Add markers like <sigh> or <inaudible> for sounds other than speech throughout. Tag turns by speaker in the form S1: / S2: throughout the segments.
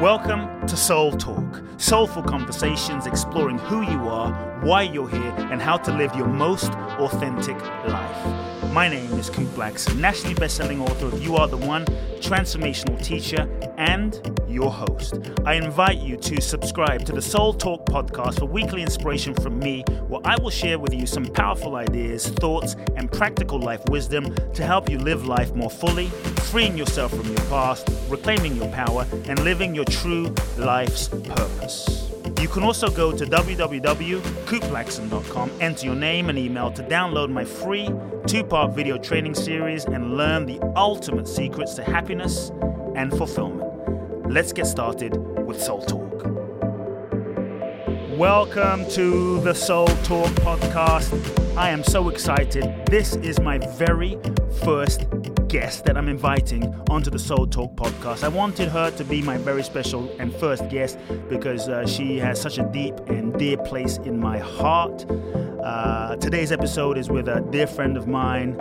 S1: Welcome to Soul Talk, soulful conversations exploring who you are, why you're here, and how to live your most authentic life. My name is Kute Blackson, nationally best-selling author of You Are the One, transformational teacher, and your host. I invite you to subscribe to the Soul Talk podcast for weekly inspiration from me, where I will share with you some powerful ideas, thoughts, and practical life wisdom to help you live life more fully, freeing yourself from your past, reclaiming your power, and living your true life's purpose. You can also go to www.kuteblackson.com, enter your name and email to download my free two part video training series and learn the ultimate secrets to happiness and fulfillment. Let's get started with Soul Talk. Welcome to the Soul Talk podcast. I am so excited. This is my very first guest that I'm inviting onto the Soul Talk podcast. I wanted her to be my very special and first guest because uh, she has such a deep and dear place in my heart. Uh, today's episode is with a dear friend of mine.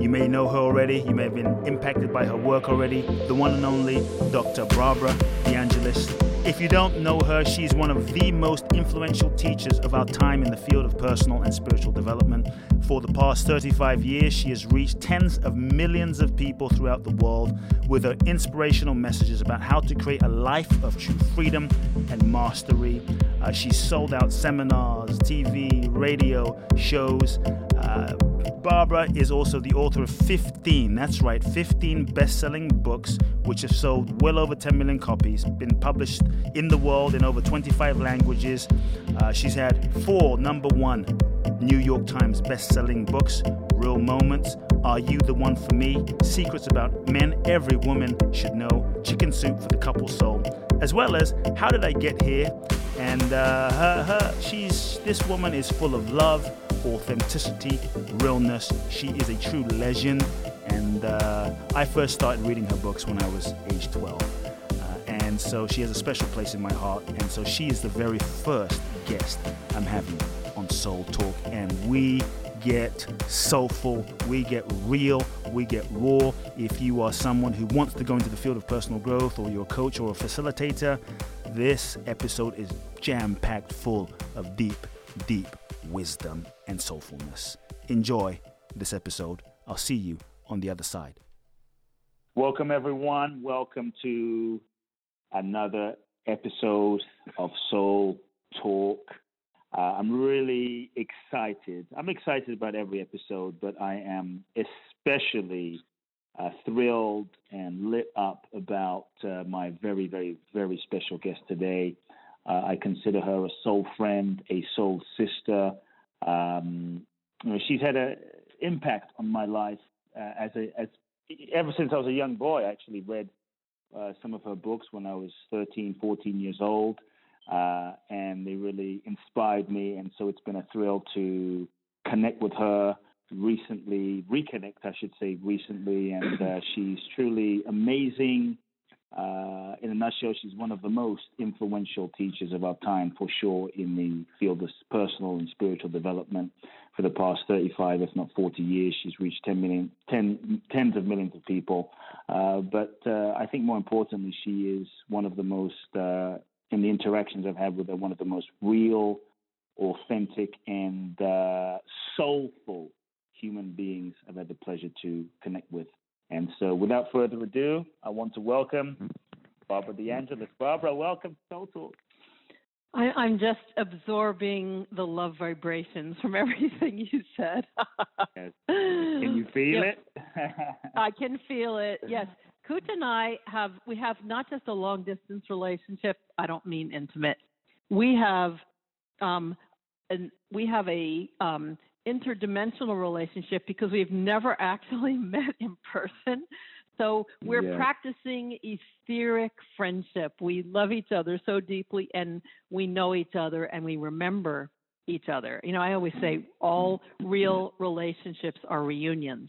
S1: You may know her already. You may have been impacted by her work already. The one and only Dr. Barbara DeAngelis. If you don't know her, she's one of the most influential teachers of our time in the field of personal and spiritual development. For the past 35 years, she has reached tens of millions of people throughout the world with her inspirational messages about how to create a life of true freedom and mastery. Uh, she's sold out seminars, TV, radio shows. Uh, Barbara is also the author of 15, that's right, 15 best selling books, which have sold well over 10 million copies, been published in the world in over 25 languages. Uh, she's had four number one New York Times best selling books Real Moments, Are You the One for Me, Secrets About Men Every Woman Should Know, Chicken Soup for the Couple Soul, as well as How Did I Get Here? And uh, her, her, she's, this woman is full of love authenticity, realness. She is a true legend, and uh, I first started reading her books when I was age 12. Uh, and so she has a special place in my heart, and so she is the very first guest I'm having on Soul Talk, and we get soulful, we get real, we get raw. If you are someone who wants to go into the field of personal growth, or you're a coach or a facilitator, this episode is jam packed full of deep, deep wisdom, and soulfulness. Enjoy this episode. I'll see you on the other side. Welcome, everyone. Welcome to another episode of Soul Talk. Uh, I'm really excited. I'm excited about every episode, but I am especially uh, thrilled and lit up about uh, my very, very, very special guest today. Uh, I consider her a soul friend, a soul sister. Um, she's had an impact on my life uh, as a as ever since I was a young boy. I actually read uh, some of her books when I was 13, 14 years old, uh, and they really inspired me. And so it's been a thrill to connect with her recently, reconnect, I should say, recently. And uh, she's truly amazing uh, in a nutshell, she's one of the most influential teachers of our time, for sure, in the field of personal and spiritual development. For the past 35, if not 40 years, she's reached 10 million, 10, tens of millions of people. Uh, but uh, I think more importantly, she is one of the most, uh, in the interactions I've had with her, one of the most real, authentic, and uh, soulful human beings I've had the pleasure to connect with. And so, without further ado, I want to welcome Barbara DeAngelis. Barbara, welcome to Soul Talk.
S2: I, am just absorbing the love vibrations from <laughs> everything you said.
S1: yes. Can you feel
S2: it? I can feel it. Yes. Kute and I have we have not just a long distance relationship. I don't mean intimate. We have um, and we have a um, interdimensional relationship because we've never actually <laughs> met in person. So we're yeah. practicing etheric friendship. We love each other so deeply and we know each other and we remember each other. You know, I always say all real relationships are reunions.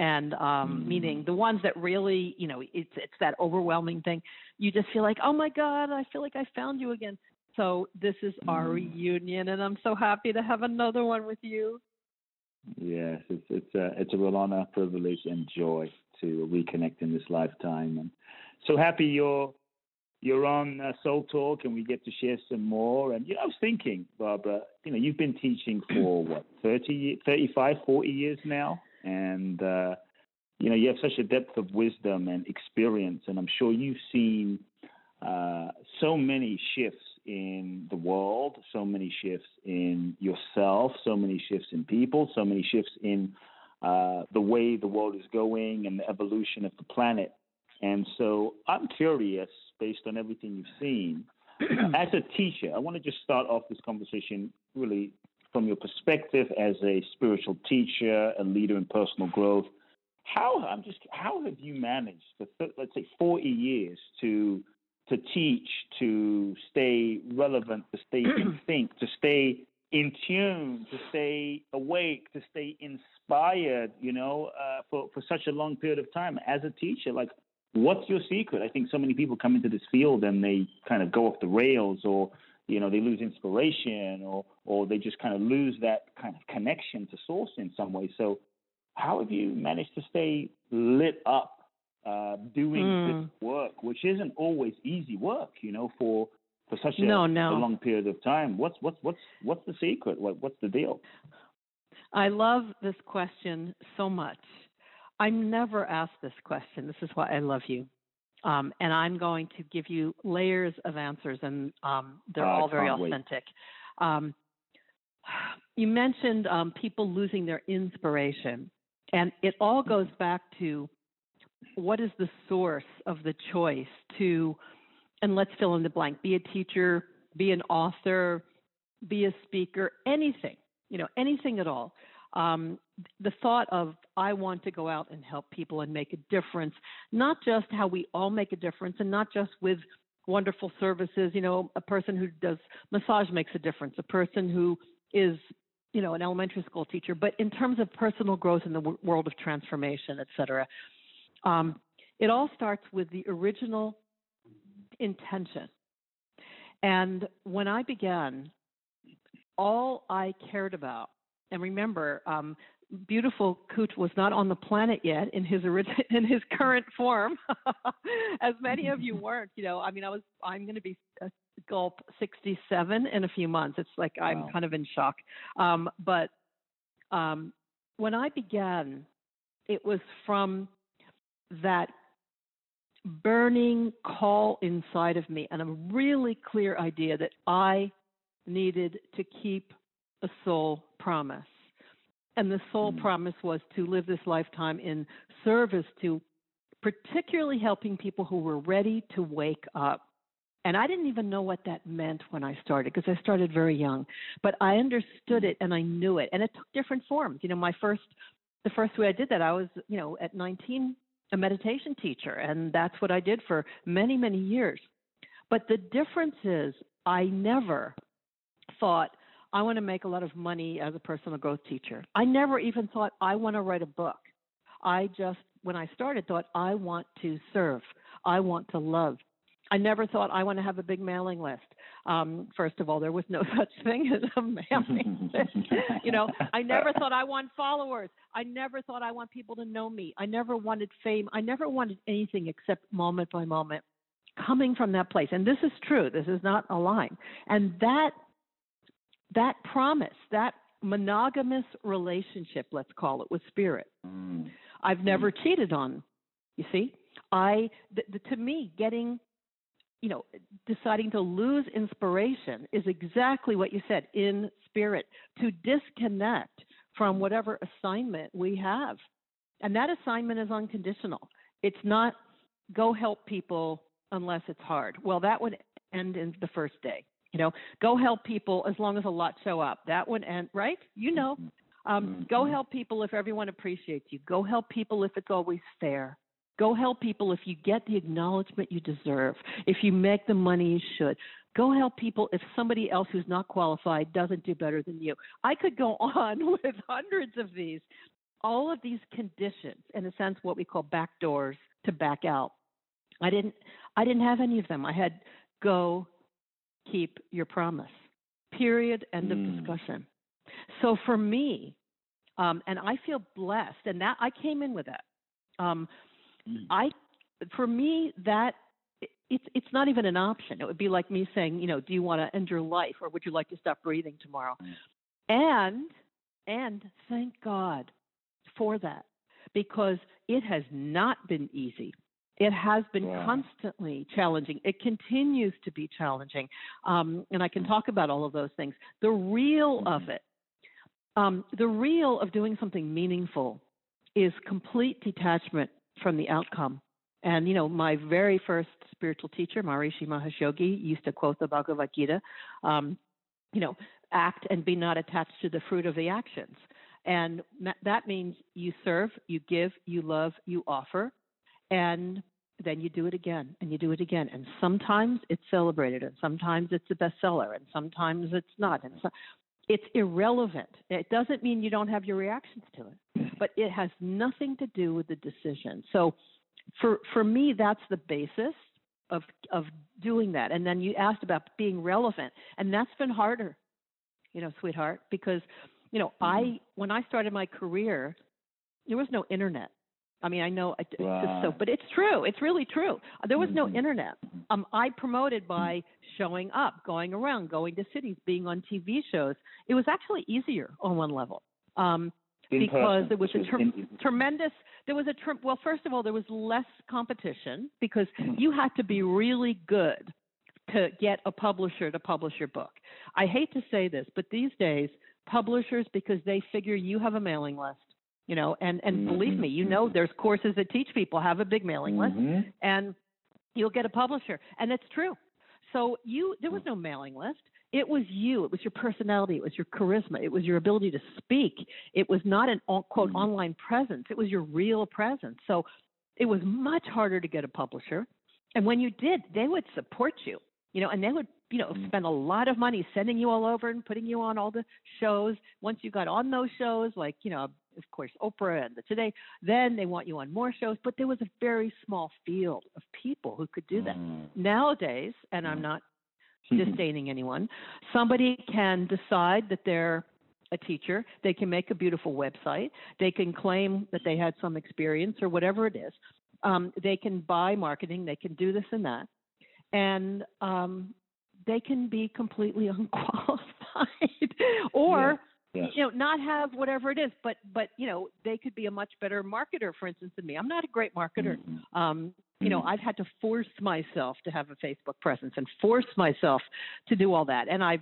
S2: And um, mm-hmm. meaning the ones that really, you know, it's it's that overwhelming thing. You just feel like, oh my God, I feel like I found you again. So this is our mm. reunion, and I'm so happy to have another one with you.
S1: Yes, it's it's a it's a real honor, privilege, and joy to reconnect in this lifetime, and so happy you're
S3: you're on uh, Soul Talk and we get to share some more. And you know, I was thinking, Barbara, you know, you've been teaching <clears throat> for what 30, 35, 40 years now, and uh, you know, you have such a depth of wisdom and experience, and I'm sure you've seen uh, so many shifts in the world, so many shifts in yourself, so many shifts in people, so many shifts in uh, the way the world is going and the evolution of the planet. And so I'm curious, based on everything you've seen, <clears throat> as a teacher, I want to just start off this conversation really from your perspective as a spiritual teacher, a leader in personal growth. How I'm just how have you managed for let's say 40 years to to teach, to stay relevant, to stay in <clears throat> sync, to stay in tune, to stay awake, to stay inspired, you know, uh, for, for such a long period of time as a teacher? Like, what's your secret? I think so many people come into this field and they kind of go off the rails or, you know, they lose inspiration or, or they just kind of lose that kind of connection to source in some way. So, how have you managed to stay lit up uh, doing mm. this work, which isn't always easy work, you know, for for such a,
S2: no, no.
S3: a long period of time. What's what's what's what's the secret? What what's the deal?
S2: I love this question so much. I'm never asked this question. This is why I love you. Um, and I'm going to give you layers of answers, and um, they're all very authentic. Um, <sighs> you mentioned um, people losing their inspiration, and it all goes back to what is the source of the choice to, and let's fill in the blank, be a teacher, be an author, be a speaker, anything, you know, anything at all. Um, the thought of I want to go out and help people and make a difference, not just how we all make a difference, and not just with wonderful services. You know, a person who does massage makes a difference. A person who is, you know, an elementary school teacher, but in terms of personal growth in the w- world of transformation, et cetera. Um, it all starts with the original intention. And when I began, all I cared about, and remember, um, beautiful Kute was not on the planet yet in his origin, <laughs> in his current form, <laughs> as many of you <laughs> weren't. You know, I mean, I was I'm going to be a gulp 67 in a few months. It's like wow. I'm kind of in shock. Um, but um, when I began, it was from that burning call inside of me and a really clear idea that I needed to keep a soul promise. And the soul mm. promise was to live this lifetime in service to particularly helping people who were ready to wake up. And I didn't even know what that meant when I started because I started very young. But I understood it and I knew it. And it took different forms. You know, my first the first way I did that, I was, you know, at 19 a meditation teacher, and that's what I did for many, many years. But the difference is, I never thought, I want to make a lot of money as a personal growth teacher. I never even thought, I want to write a book. I just, when I started, thought, I want to serve. I want to love. I never thought I want to have a big mailing list. Um, first of all, there was no <laughs> such thing as a list. you know, I never thought I want followers. I never thought I want people to know me. I never wanted fame. I never wanted anything except moment by moment coming from that place. And this is true. This is not a lie. And that that promise, that monogamous relationship, let's call it, with spirit, mm. I've never mm. cheated on. You see, I the, the, to me getting you know, deciding to lose inspiration is exactly what you said in spirit, to disconnect from whatever assignment we have. And that assignment is unconditional. It's not go help people unless it's hard. Well, that would end in the first day. You know, go help people as long as a lot show up. That would end, right? You know, um, go mm-hmm. help people if everyone appreciates you. Go help people if it's always fair. Go help people if you get the acknowledgement you deserve, if you make the money you should. Go help people if somebody else who's not qualified doesn't do better than you. I could go <laughs> on with hundreds of these. All of these conditions, in a sense, what we call back doors to back out. I didn't I didn't have any of them. I had go keep your promise. Period. End mm. of discussion. So for me, um, and I feel blessed, and that I came in with that. Um, Mm. I, for me, that it's it's not even an option. It would be like me saying, you know, do you want to end your life or would you like to stop breathing tomorrow?
S1: Mm.
S2: And and thank God for that because it has not been easy. It has been
S1: Wow.
S2: constantly challenging. It continues to be challenging. Um, and I can talk about all of those things. The real of
S1: Mhm.
S2: it, um, the real of doing something meaningful is complete detachment from the outcome. And, you know, my very first spiritual teacher, Maharishi Mahesh Yogi, used to quote the Bhagavad Gita, um, you know, act and be not attached to the fruit of the actions. And that- means you serve, you give, you love, you offer, and then you do it again and you do it again. And sometimes it's celebrated, and sometimes it's a bestseller, and sometimes it's not. And so it's irrelevant. It doesn't mean you don't have your reactions to it, but it has nothing to do with the decision. So for for me, that's the basis of of doing that. And then you asked about being relevant, and that's been harder, you know, sweetheart, because you know I when I started my career, there was no internet. I mean, I know it- it's just so, but it's true. It's really true. There was no
S1: Mhm.
S2: internet. Um, I promoted by showing up, going around, going to cities, being on TV shows. It was actually easier on one level. Um,
S1: In
S2: because
S1: person,
S2: there was a ter-
S1: in-
S2: tremendous there was a ter- well first of all there was less competition because
S1: Mhm.
S2: you had to be really good to get a publisher to publish your book i hate to say this but these days publishers because they figure you have a mailing list you know and and believe
S1: Mhm.
S2: me you know there's courses that teach people have a big mailing list
S1: Mhm.
S2: and you'll get a publisher and it's true so you there was no mailing list it was you. It was your personality. It was your charisma. It was your ability to speak. It was not an quote
S1: Mhm.
S2: online presence. It was your real presence. So it was much harder to get a publisher. And when you did they would support you you know and they would you know
S1: Mhm.
S2: spend a lot of money sending you all over and putting you on all the shows. Once you got on those shows like you know of course oprah and the today then they want you on more shows. But there was a very small field of people who could do that.
S1: Mhm.
S2: nowadays and i'm
S1: Mhm.
S2: not disdaining anyone. Somebody can decide that they're a teacher. They can make a beautiful website. They can claim that they had some experience or whatever it is. Um, they can buy marketing. They can do this and that. And um, they can be completely <laughs> unqualified. Or You know not have whatever it is but but you know they could be a much better marketer for instance than me. I'm not a great marketer.
S1: Mhm.
S2: um, you know
S1: Mhm.
S2: i've had to force myself to have a facebook presence and force myself to do all that. And i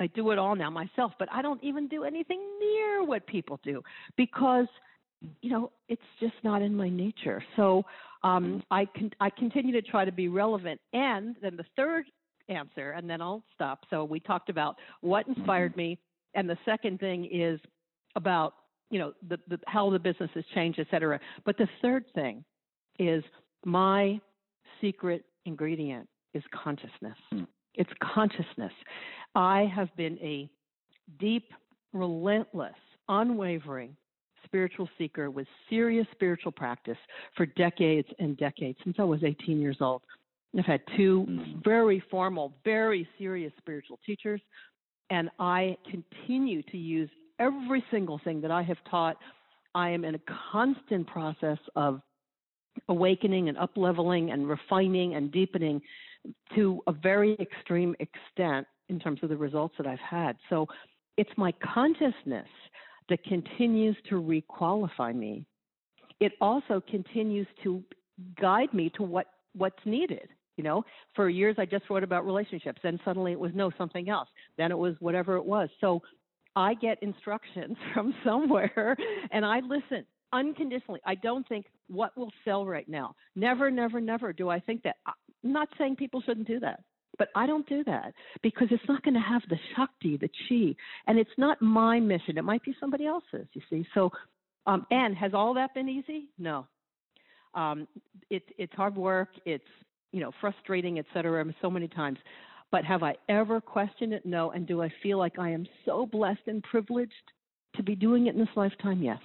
S2: i do it all now myself but i don't even do anything near what people do because you know it's just not in my nature. So um, i can i continue to try to be relevant. And then the third answer and then i'll stop. So we talked about what inspired me and the second thing is about you know the, the how the business has changed et cetera but the third thing is my secret ingredient is consciousness
S1: Hmm.
S2: it's consciousness i have been a deep relentless unwavering spiritual seeker with serious spiritual practice for decades and decades since i was 18 years old i've had two
S1: Mhm.
S2: very formal very serious spiritual teachers and I continue to use every single thing that I have taught. I am in a constant process of awakening and upleveling and refining and deepening to a very extreme extent in terms of the results that I've had. So it's my consciousness that continues to requalify me. It also continues to guide me to what what's needed. You know, for years I just wrote about relationships, then suddenly it was no something else. Then it was whatever it was. So I get instructions <laughs> from somewhere and I listen unconditionally. I don't think what will sell right now. Never, never, never do I think that. I'm not saying people shouldn't do that, but I don't do that because it's not going to have the shakti, the chi, and it's not my mission. It might be somebody else's, you see. So, um, and has all that been easy? No. Um, it, it's hard work. It's you know frustrating, et cetera, so many times. But have I ever questioned it? No. And do I feel like I am so blessed and privileged to be doing it in this lifetime? Yes.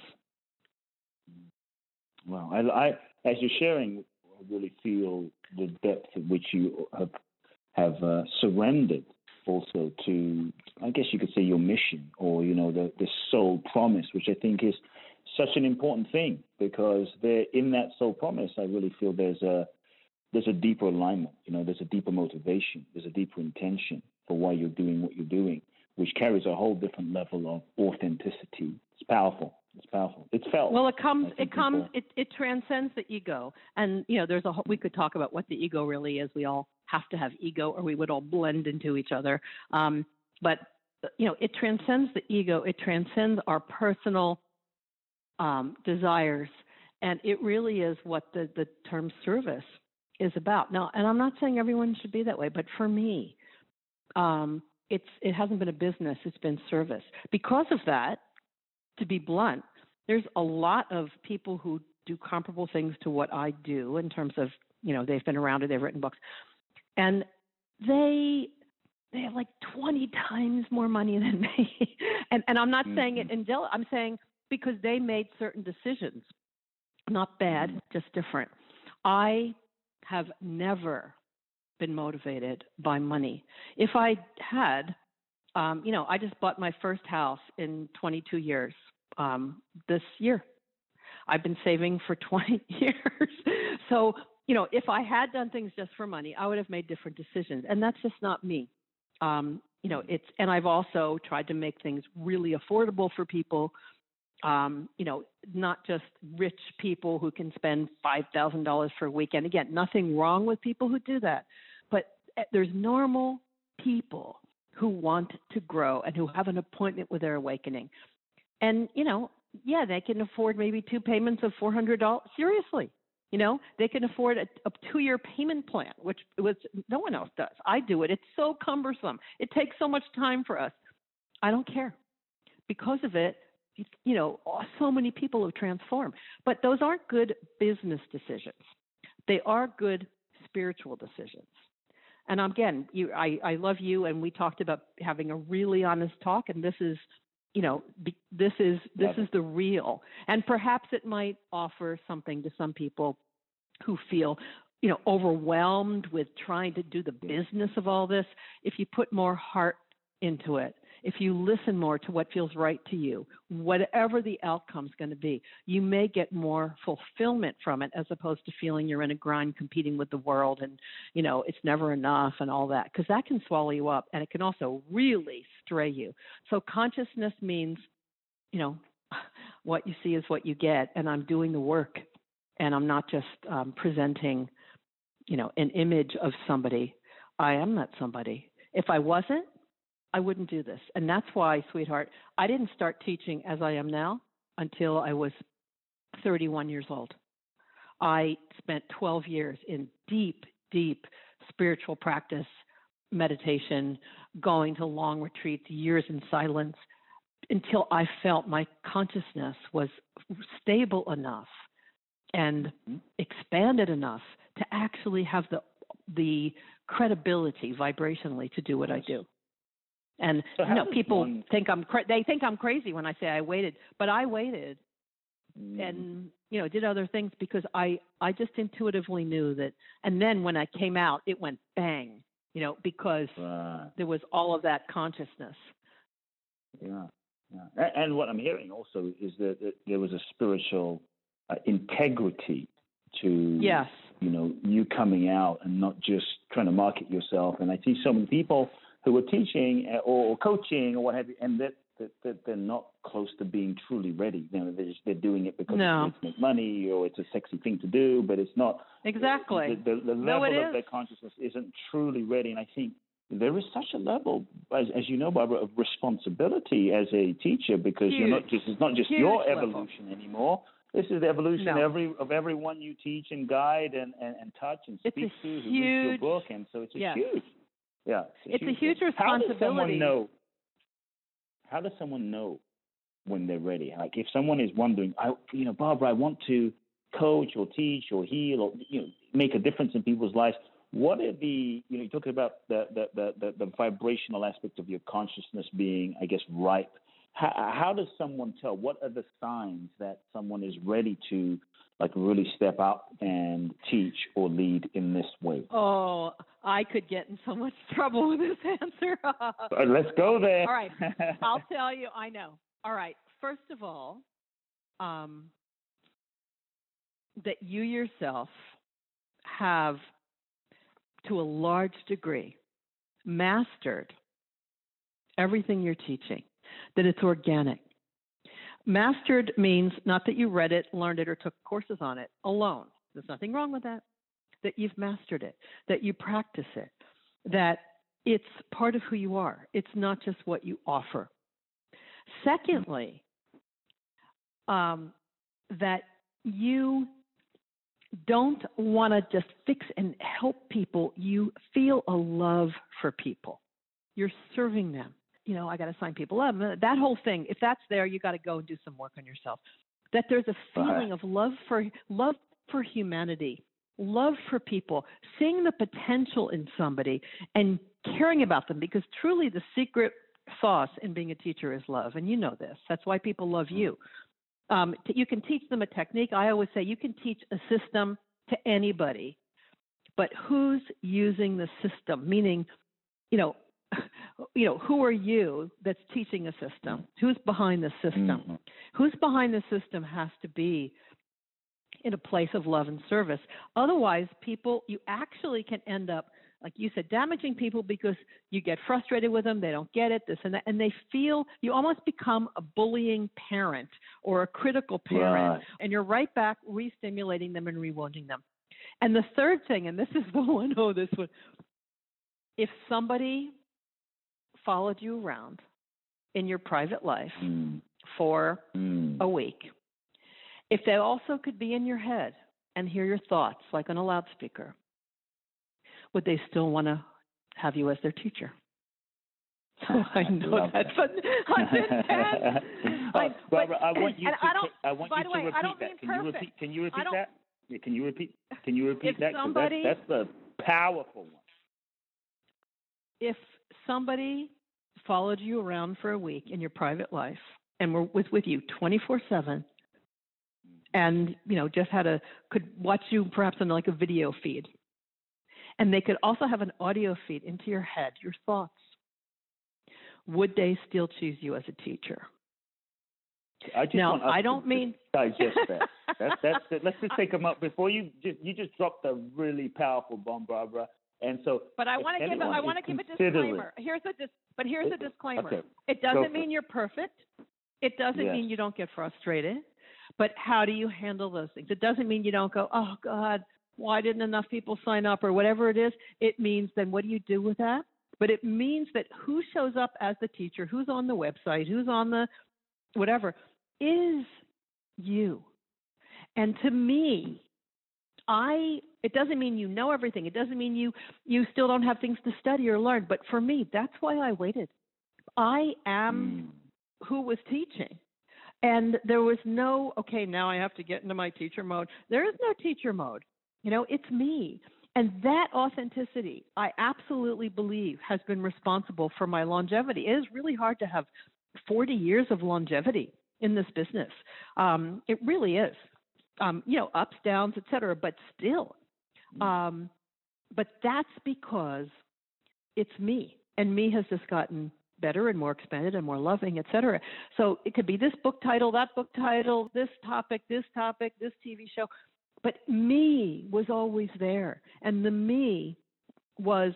S1: Wow. I, I, as you're sharing, I really feel the depth at which you have, have uh, surrendered also to, I guess you could say, your mission or, you know, the, the soul promise, which I think is such an important thing because there, in that soul promise, I really feel there's a,
S3: there's a deeper alignment. You know, there's a deeper motivation. There's a deeper intention for why you're doing what you're doing, which carries a whole different level of authenticity. It's powerful. It's powerful. It's felt.
S2: Well, it comes. It comes. It it transcends the ego, and you know, there's a. We could talk about what the ego really is. We all have to have ego, or we would all blend into each other. Um, but you know, it transcends the ego. It transcends our personal um, desires, and it really is what the the term service is about. Now, and I'm not saying everyone should be that way, but for me, um, it's it hasn't been a business; it's been service. Because of that, to be blunt, there's a lot of people who do comparable things to what I do in terms of you know they've been around or they've written books, and they they have like 20 times more money than <laughs> me. and and I'm not mm-hmm. saying it mm-hmm. in jealous. I'm saying because they made certain decisions, not bad, mm-hmm. just different. I have never been motivated by money. If I had, um, you know, I just bought my first house in 22 years um, this year. I've been saving for <laughs> 20 years. so, you know, if I had done things just for money, I would have made different decisions. And that's just not me. Um, you know, it's, and I've also tried to make things really affordable for people um, you know, not just rich people who can spend $5,000 for a weekend. Again, nothing wrong with people who do that, but eh, there's normal people who want to grow and who have an appointment with their awakening. And, you know, yeah, they can afford maybe two payments of $400. Seriously, you know, they can afford a, a two-year payment plan, which was no one else does. I do it. It's so cumbersome. It takes so much time for us. I don't care. Because of it, you know, so many people have transformed. But those aren't good business decisions. They are good spiritual decisions. And again, you, I, I love you, and we talked about having a really honest talk, and this is, you know, be, this is this is the real. And perhaps it might offer something to some people who feel, you know, overwhelmed with trying to do the business of all this. If you put more heart into it, if you listen more to what feels right to you, whatever the outcome's going to be, you may get more fulfillment from it as opposed to feeling you're in a grind competing with the world and, you know, it's never enough and all that, because that can swallow you up and it can also really stray you. So consciousness means, you know, <sighs> what you see is what you get, and I'm doing the work and I'm not just um, presenting, you know, an image of somebody. I am that somebody. If I wasn't, I wouldn't do this. And that's why, sweetheart, I didn't start teaching as I am now until I was 31 years old. I spent 12 years in deep, deep spiritual practice, meditation, going to long retreats, years in silence, until I felt my consciousness was stable enough and mm-hmm. expanded enough to actually have the the credibility vibrationally to do what I do. And so you know, people one... think I'm cra- they think I'm crazy when I say I waited, but I waited mm. and you know did other things because I I just intuitively knew that. And then when I came out, it went bang, you know, because right. there was all of that consciousness.
S3: Yeah, yeah. And what I'm hearing also is that, that there was a spiritual uh, integrity to
S2: yes
S3: you know you coming out and not just trying to market yourself and i see so many people who are teaching or coaching or what have you, and that, that, they're not close to being truly ready. You know, they're, just, they're doing it because
S2: no.
S3: it's to make money or it's a sexy thing to do, but it's not.
S2: Exactly.
S3: The, the, the level no, of their consciousness isn't truly ready. And I think there is such a level, as, as you know, Barbara, of responsibility as a teacher because
S2: Huge.
S3: you're not just it's not just
S2: Huge
S3: your
S2: level.
S3: evolution anymore. This is the evolution
S2: no.
S3: every of everyone you teach and guide and, and, and touch and speak to who reads your book, and so it's a
S2: yes.
S3: huge yeah,
S2: it's, a huge, responsibility.
S3: How does someone know? How does someone know when they're ready? Like if someone is wondering, I, you know, Barbara, I want to coach or teach or heal or you know make a difference in people's lives. What are the you know you talking about the the, the the the vibrational aspect of your consciousness being, I guess, ripe. How, how does someone tell? What are the signs that someone is ready to like really step up and teach or lead in this way?
S2: Oh, I could get in so much <laughs> trouble with this answer. <laughs>
S3: Let's go there.
S2: All right. <laughs> I'll tell you, I know. All right. First of all, um, that you yourself have to a large degree, mastered everything you're teaching, that it's organic. Mastered means not that you read it, learned it, or took courses on it alone. There's nothing wrong with that. That you've mastered it, that you practice it, that it's part of who you are. It's not just what you offer. Secondly, um, that you don't want to just fix and help people. You feel a love for people. You're serving them. You know, I got to sign people up. That whole thing. If that's there, you got to go and do some work on yourself. That there's a feeling of love for love for humanity, love for people, seeing the potential in somebody, and caring about them. Because truly, the secret sauce in being a teacher is love, and you know this. That's why people love you. Um, you can teach them a technique. I always say you can teach a system to anybody, but who's using the system? Meaning, you know, <laughs> you know, who are you that's teaching a system? Who's behind the system? Mm-hmm. Who's behind the system has to be in a place of love and service. Otherwise, people, you actually can end up like you said, damaging people because you get frustrated with them, they don't get it, this and that, and they feel you almost become a bullying parent or a critical parent, right. and you're right back re-stimulating them and rewounding them. And the third thing, and this is the <laughs> one, oh, this one, if somebody followed you around in your private life mm. for mm. a week, if they also could be in your head and hear your thoughts like on a loudspeaker, would they still want to have you as their teacher? <laughs> <laughs> <laughs> Oh, I know that's that. a ten.
S3: uh, Barbara, I want you to. I, I want you to way, repeat that. Can you repeat? Can you repeat that? Yeah, can you repeat? Can you repeat that? Somebody, that's, that's the powerful one.
S2: If somebody followed you around for a week in your private life and were with with you twenty four seven, and you know just had a could watch you perhaps on like a video feed and they could also have an audio feed into your head, your thoughts. Would they still choose you as a teacher?
S3: I just
S2: now,
S3: want
S2: I don't mean
S3: digest that. <laughs> that's, that's it. Let's just take them up before you just you just dropped a really powerful bomb, Barbara. And so,
S2: but I want to give a, I want to give a disclaimer. Here's a dis, but here's a disclaimer. Okay. It doesn't mean you're perfect. It doesn't yes. mean you don't get frustrated. But how do you handle those things? It doesn't mean you don't go, oh God, why didn't enough people sign up or whatever it is, it means then what do you do with that? But it means that who shows up as the teacher, who's on the website, who's on the whatever, is you. And to me, I it doesn't mean you know everything. It doesn't mean you you still don't have things to study or learn. But for me, that's why I waited. I am mm. who was teaching. And there was no, okay, now I have to get into my teacher mode. There is no teacher mode. You know, it's me. And that authenticity, I absolutely believe, has been responsible for my longevity. It is really hard to have 40 years of longevity in this business. Um, it really is. Um, you know, ups, downs, et cetera, but still. Mm. Um, but that's because it's me. And me has just gotten better and more expanded and more loving, etc. So it could be this book title, that book title, this topic, this topic, this TV show. But me was always there. And the me was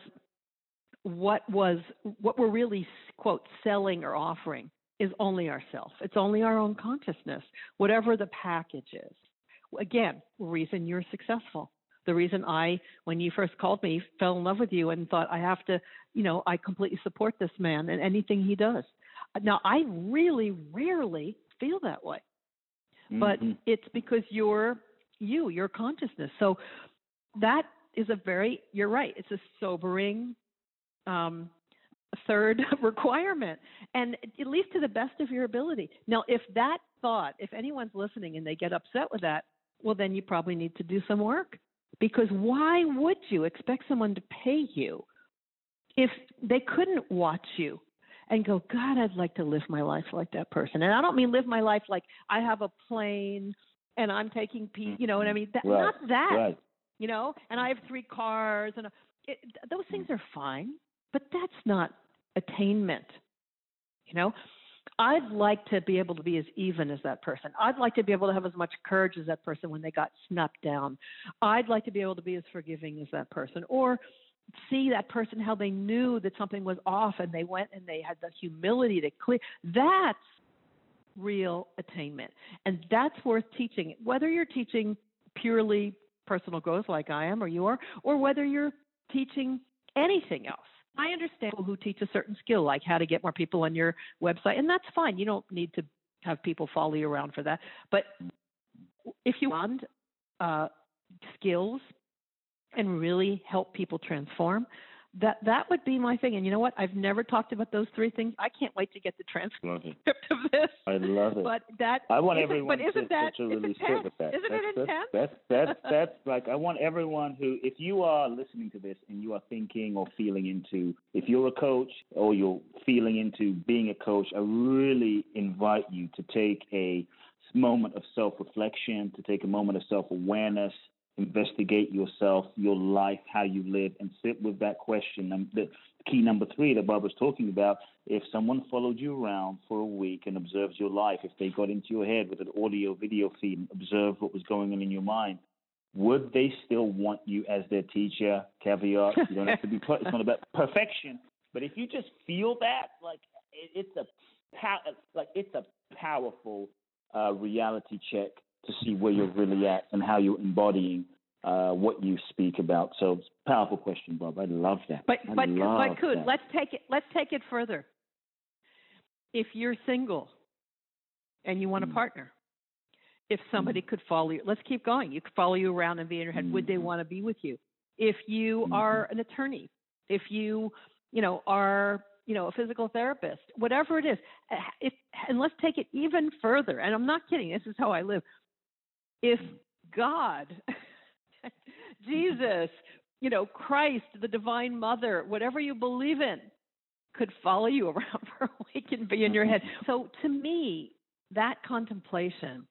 S2: what was what we're really quote selling or offering is only ourself. It's only our own consciousness, whatever the package is. Again, reason you're successful. The reason I, when you first called me, fell in love with you and thought I have to, you know, I completely support this man and anything he does. Now I really rarely feel that way. But mm-hmm. it's because you're you, your consciousness. So that is a very, you're right, it's a sobering um, third <laughs> requirement, and at least to the best of your ability. Now, if that thought, if anyone's listening and they get upset with that, well, then you probably need to do some work. Because why would you expect someone to pay you if they couldn't watch you and go, God, I'd like to live my life like that person? And I don't mean live my life like I have a plane and I'm taking P, you know what I mean? That,
S3: right.
S2: Not that,
S3: right.
S2: you know, and I have three cars, and it, those things hmm. are fine, but that's not attainment, you know? I'd like to be able to be as even as that person. I'd like to be able to have as much courage as that person when they got snuffed down. I'd like to be able to be as forgiving as that person, or see that person how they knew that something was off and they went and they had the humility to clear that's real attainment and that's worth teaching whether you're teaching purely personal growth like i am or you are or whether you're teaching anything else i understand people who teach a certain skill like how to get more people on your website and that's fine. You don't need to have people follow you around for that. But if you want uh, skills and really help people transform, that that would be my thing. And you know what? I've never talked about those three things. I can't wait to get the transcript of this.
S3: I love it.
S2: But that
S3: I want everyone
S2: but isn't
S3: to,
S2: that
S3: to really sit with that.
S2: Isn't
S3: that's,
S2: it
S3: that's,
S2: intense?
S3: That's that's that's like I want everyone who, if you are listening to this and you are thinking or feeling into, if you're a coach or you're feeling into being a coach, I really invite you to take a moment of self-reflection, to take a moment of self-awareness, investigate yourself, your life, how you live, and sit with that question. And the key number three that Barbara's talking about: if someone followed you around for a week and observed your life, if they got into your head with an audio video feed and observed what was going on in your mind, would they still want you as their teacher? Caveat: you don't have to be. It's not about perfection, but if you just feel that, like it, it's a like it's a powerful uh, reality check to see where you're really at and how you're embodying uh, what you speak about. So, it's a powerful question, Bob. I love that.
S2: But
S3: I
S2: but but Kute,
S3: that.
S2: let's take it let's take it further. If you're single and you want a
S3: Mm.
S2: partner, if somebody could follow you, let's keep going. You could follow you around and be in your head. Would they
S3: Mhm.
S2: want to be with you? If you are an attorney, if you you know are you know a physical therapist, whatever it is, eh, if and let's take it even further. And I'm not kidding. This is how I live. If God, <laughs> Jesus, you know, Christ, the Divine Mother, whatever you believe in, could follow you <laughs> around for a week and be in your head. So to me, that contemplation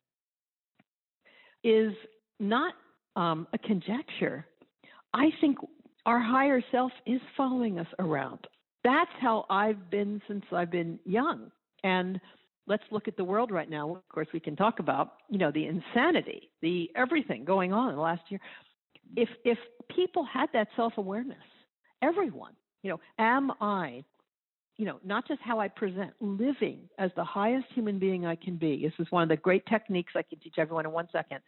S2: is not um, a conjecture. I think our higher self is following us around. That's how I've been since I've been young. And let's look at the world right now. Of course, we can talk about, you know, the insanity, the everything going on in the last year. If if people had that self-awareness, everyone, you know, am I, you know, not just how I present, living as the highest human being I can be. This is one of the great techniques I can teach everyone in one second.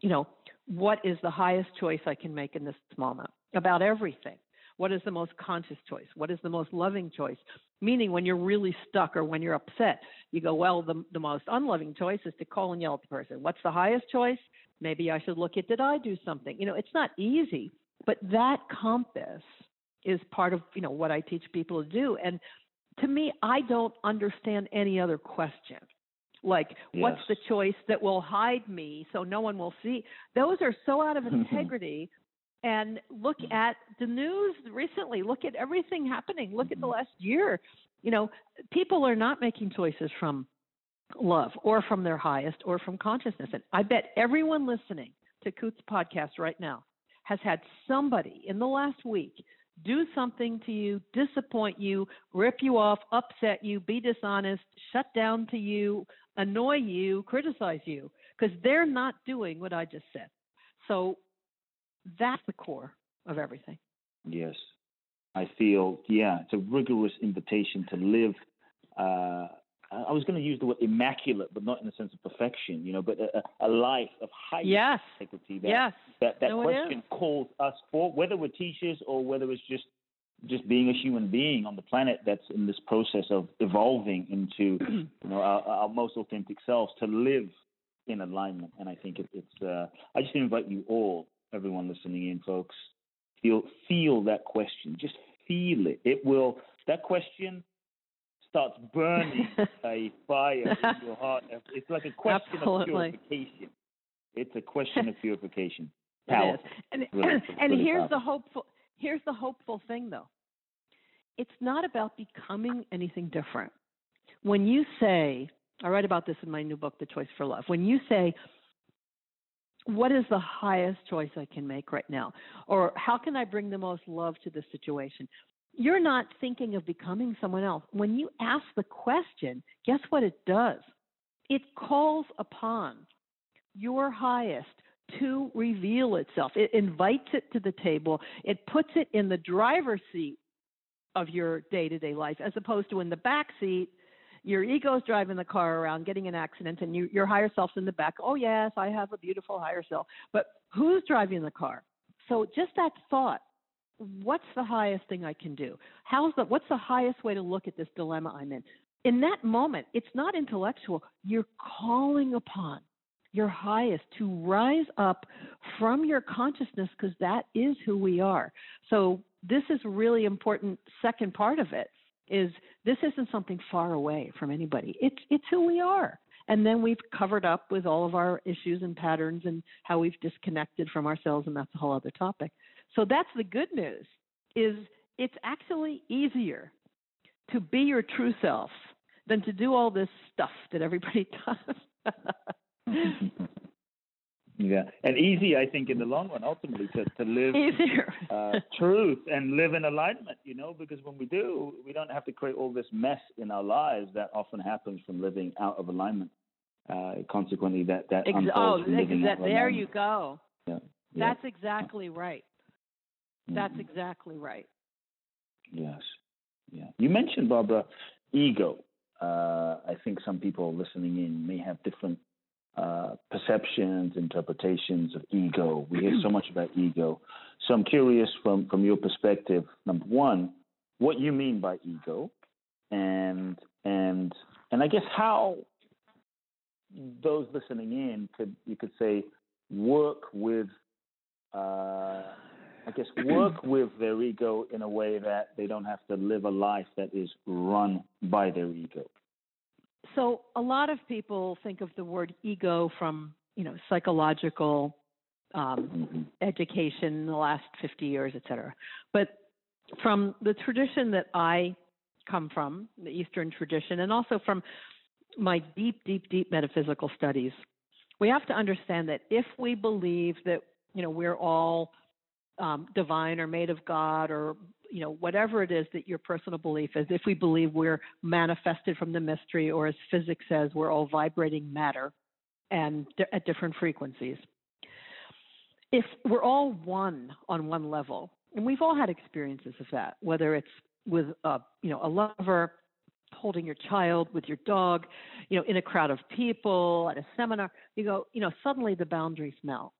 S2: You know, what is the highest choice I can make in this moment about everything? What is the most conscious choice? What is the most loving choice? Meaning, when you're really stuck or when you're upset, you go, well, the, the most unloving choice is to call and yell at the person. What's the highest choice? Maybe I should look at did I do something? You know, it's not easy, but that compass is part of, you know, what I teach people to do. And to me, I don't understand any other question. Like, what's the choice that will hide me so no one will see? Those are so out of <laughs> integrity. And look at the news recently. Look at everything happening. Look at the mm-hmm. last year. You know, people are not making choices from love or from their highest or from consciousness. And I bet everyone listening to Kute's podcast right now has had somebody in the last week do something to you, disappoint you, rip you off, upset you, be dishonest, shut down to you, annoy you, criticize you, because they're not doing what I just said. So that's the core of everything.
S3: Yes. I feel, yeah, it's a rigorous invitation to live. Uh, I was going to use the word immaculate, but not in the sense of perfection, you know, but a, a a life of high
S2: Yes.
S3: integrity that,
S2: Yes.
S3: that, that
S2: No,
S3: question calls us for, whether we're teachers or whether it's just just being a human being on the planet that's in this process of evolving into <clears throat> you know our, our most authentic selves to live in alignment. And I think it, it's. Uh, I just invite you all, everyone listening in, folks, feel feel that question. Just feel it. It will. That question starts burning <laughs> a fire in your heart. It's like a question
S2: Absolutely.
S3: of purification. It's a question of purification. <laughs> Powerful.
S2: And,
S3: Really, <clears throat>
S2: and
S3: really
S2: here's the hopeful here's the hopeful thing though. It's not about becoming anything different. When you say, I write about this in my new book, The Choice for Love. When you say, what is the highest choice I can make right now? Or how can I bring the most love to this situation? You're not thinking of becoming someone else. When you ask the question, guess what it does? It calls upon your highest to reveal itself. It invites it to the table. It puts it in the driver's seat of your day-to-day life, as opposed to in the back seat. Your ego's driving the car around, getting an accident, and you, your higher self's in the back. Oh yes, I have a beautiful higher self. But who's driving the car? So just that thought what's the highest thing I can do? How's the what's the highest way to look at this dilemma I'm in? In that moment, it's not intellectual. You're calling upon your highest to rise up from your consciousness because that is who we are. So this is really important second part of it is this isn't something far away from anybody. It's it's who we are. And then we've covered up with all of our issues and patterns and how we've disconnected from ourselves and that's a whole other topic. So that's the good news is it's actually easier to be your true self than to do all this stuff that everybody <laughs> does. <laughs>
S3: yeah, and easy, I think, in the long run, ultimately, to, to live uh, truth and live in alignment. You know, because when we do, we don't have to create all this mess in our lives that often happens from living out of alignment. Uh, consequently, that that
S2: Ex-
S3: unfolds
S2: oh,
S3: from living
S2: that,
S3: out of
S2: there you go.
S3: Yeah.
S2: That's exactly right. That's
S3: Mhm.
S2: exactly right.
S3: Yes. Yeah. You mentioned, Barbara, ego. Uh, I think some people listening in may have different uh, perceptions, interpretations of ego. We hear so much about ego. So I'm curious from, from your perspective, number one, what you mean by ego and and and I guess how those listening in could you could say work with uh, I guess work <clears throat> with their ego in a way that they don't have to live a life that is run by their ego.
S2: So a lot of people think of the word ego from you know psychological um, education in the last 50 years, et cetera. But from the tradition that I come from, the Eastern tradition, and also from my deep, deep, deep metaphysical studies, we have to understand that if we believe that you know we're all um, divine or made of God or you know whatever it is that your personal belief is, if we believe we're manifested from the mystery, or as physics says, we're all vibrating matter and di- at different frequencies if we're all one on one level, and we've all had experiences of that, whether it's with a you know a lover, holding your child, with your dog, you know, in a crowd of people, at a seminar, you go, you know, suddenly the boundaries melt.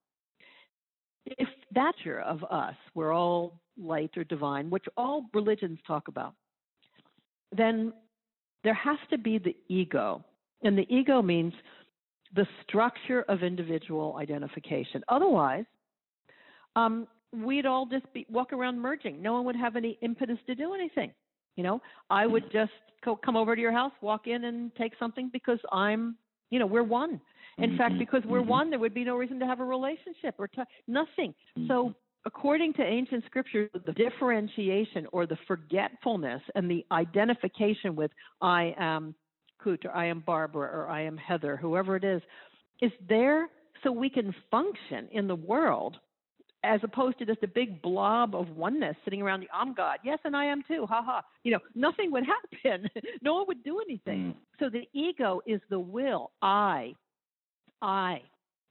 S2: If that's your of us, we're all light or divine, which all religions talk about, then there has to be the ego. And the ego means the structure of individual identification. Otherwise, um, we'd all just be walk around merging. No one would have any impetus to do anything. You know, I would just co- come over to your house, walk in, and take something because I'm, you know, we're one. In fact,
S3: Mhm,
S2: because we're
S3: mhm,
S2: one, there would be no reason to have a relationship or to, nothing. So,
S3: mhm.
S2: according to ancient scripture, the differentiation or the forgetfulness and the identification with I am Kute or I am Barbara or I am Heather, whoever it is, is there so we can function in the world as opposed to just a big blob of oneness sitting around. The I'm God, yes, and I am too. Ha ha. You know, nothing would <laughs> happen. no one would do anything.
S3: Mm.
S2: So the ego is the will. I, I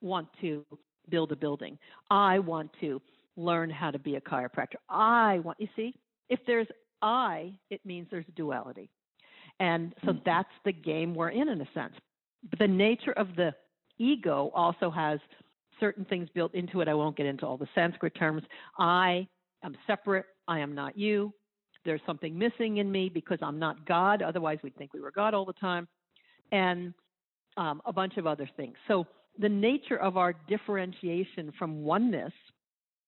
S2: want to build a building. I want to learn how to be a chiropractor. I want. You see, if there's I, it means there's duality, and so
S3: Mhm.
S2: that's the game we're in, in a sense. But the nature of the ego also has certain things built into it. I won't get into all the Sanskrit terms. I am separate. I am not you. There's something missing in me because I'm not God. Otherwise, we'd think we were God all the time. And um, a bunch of other things. So, the nature of our differentiation from oneness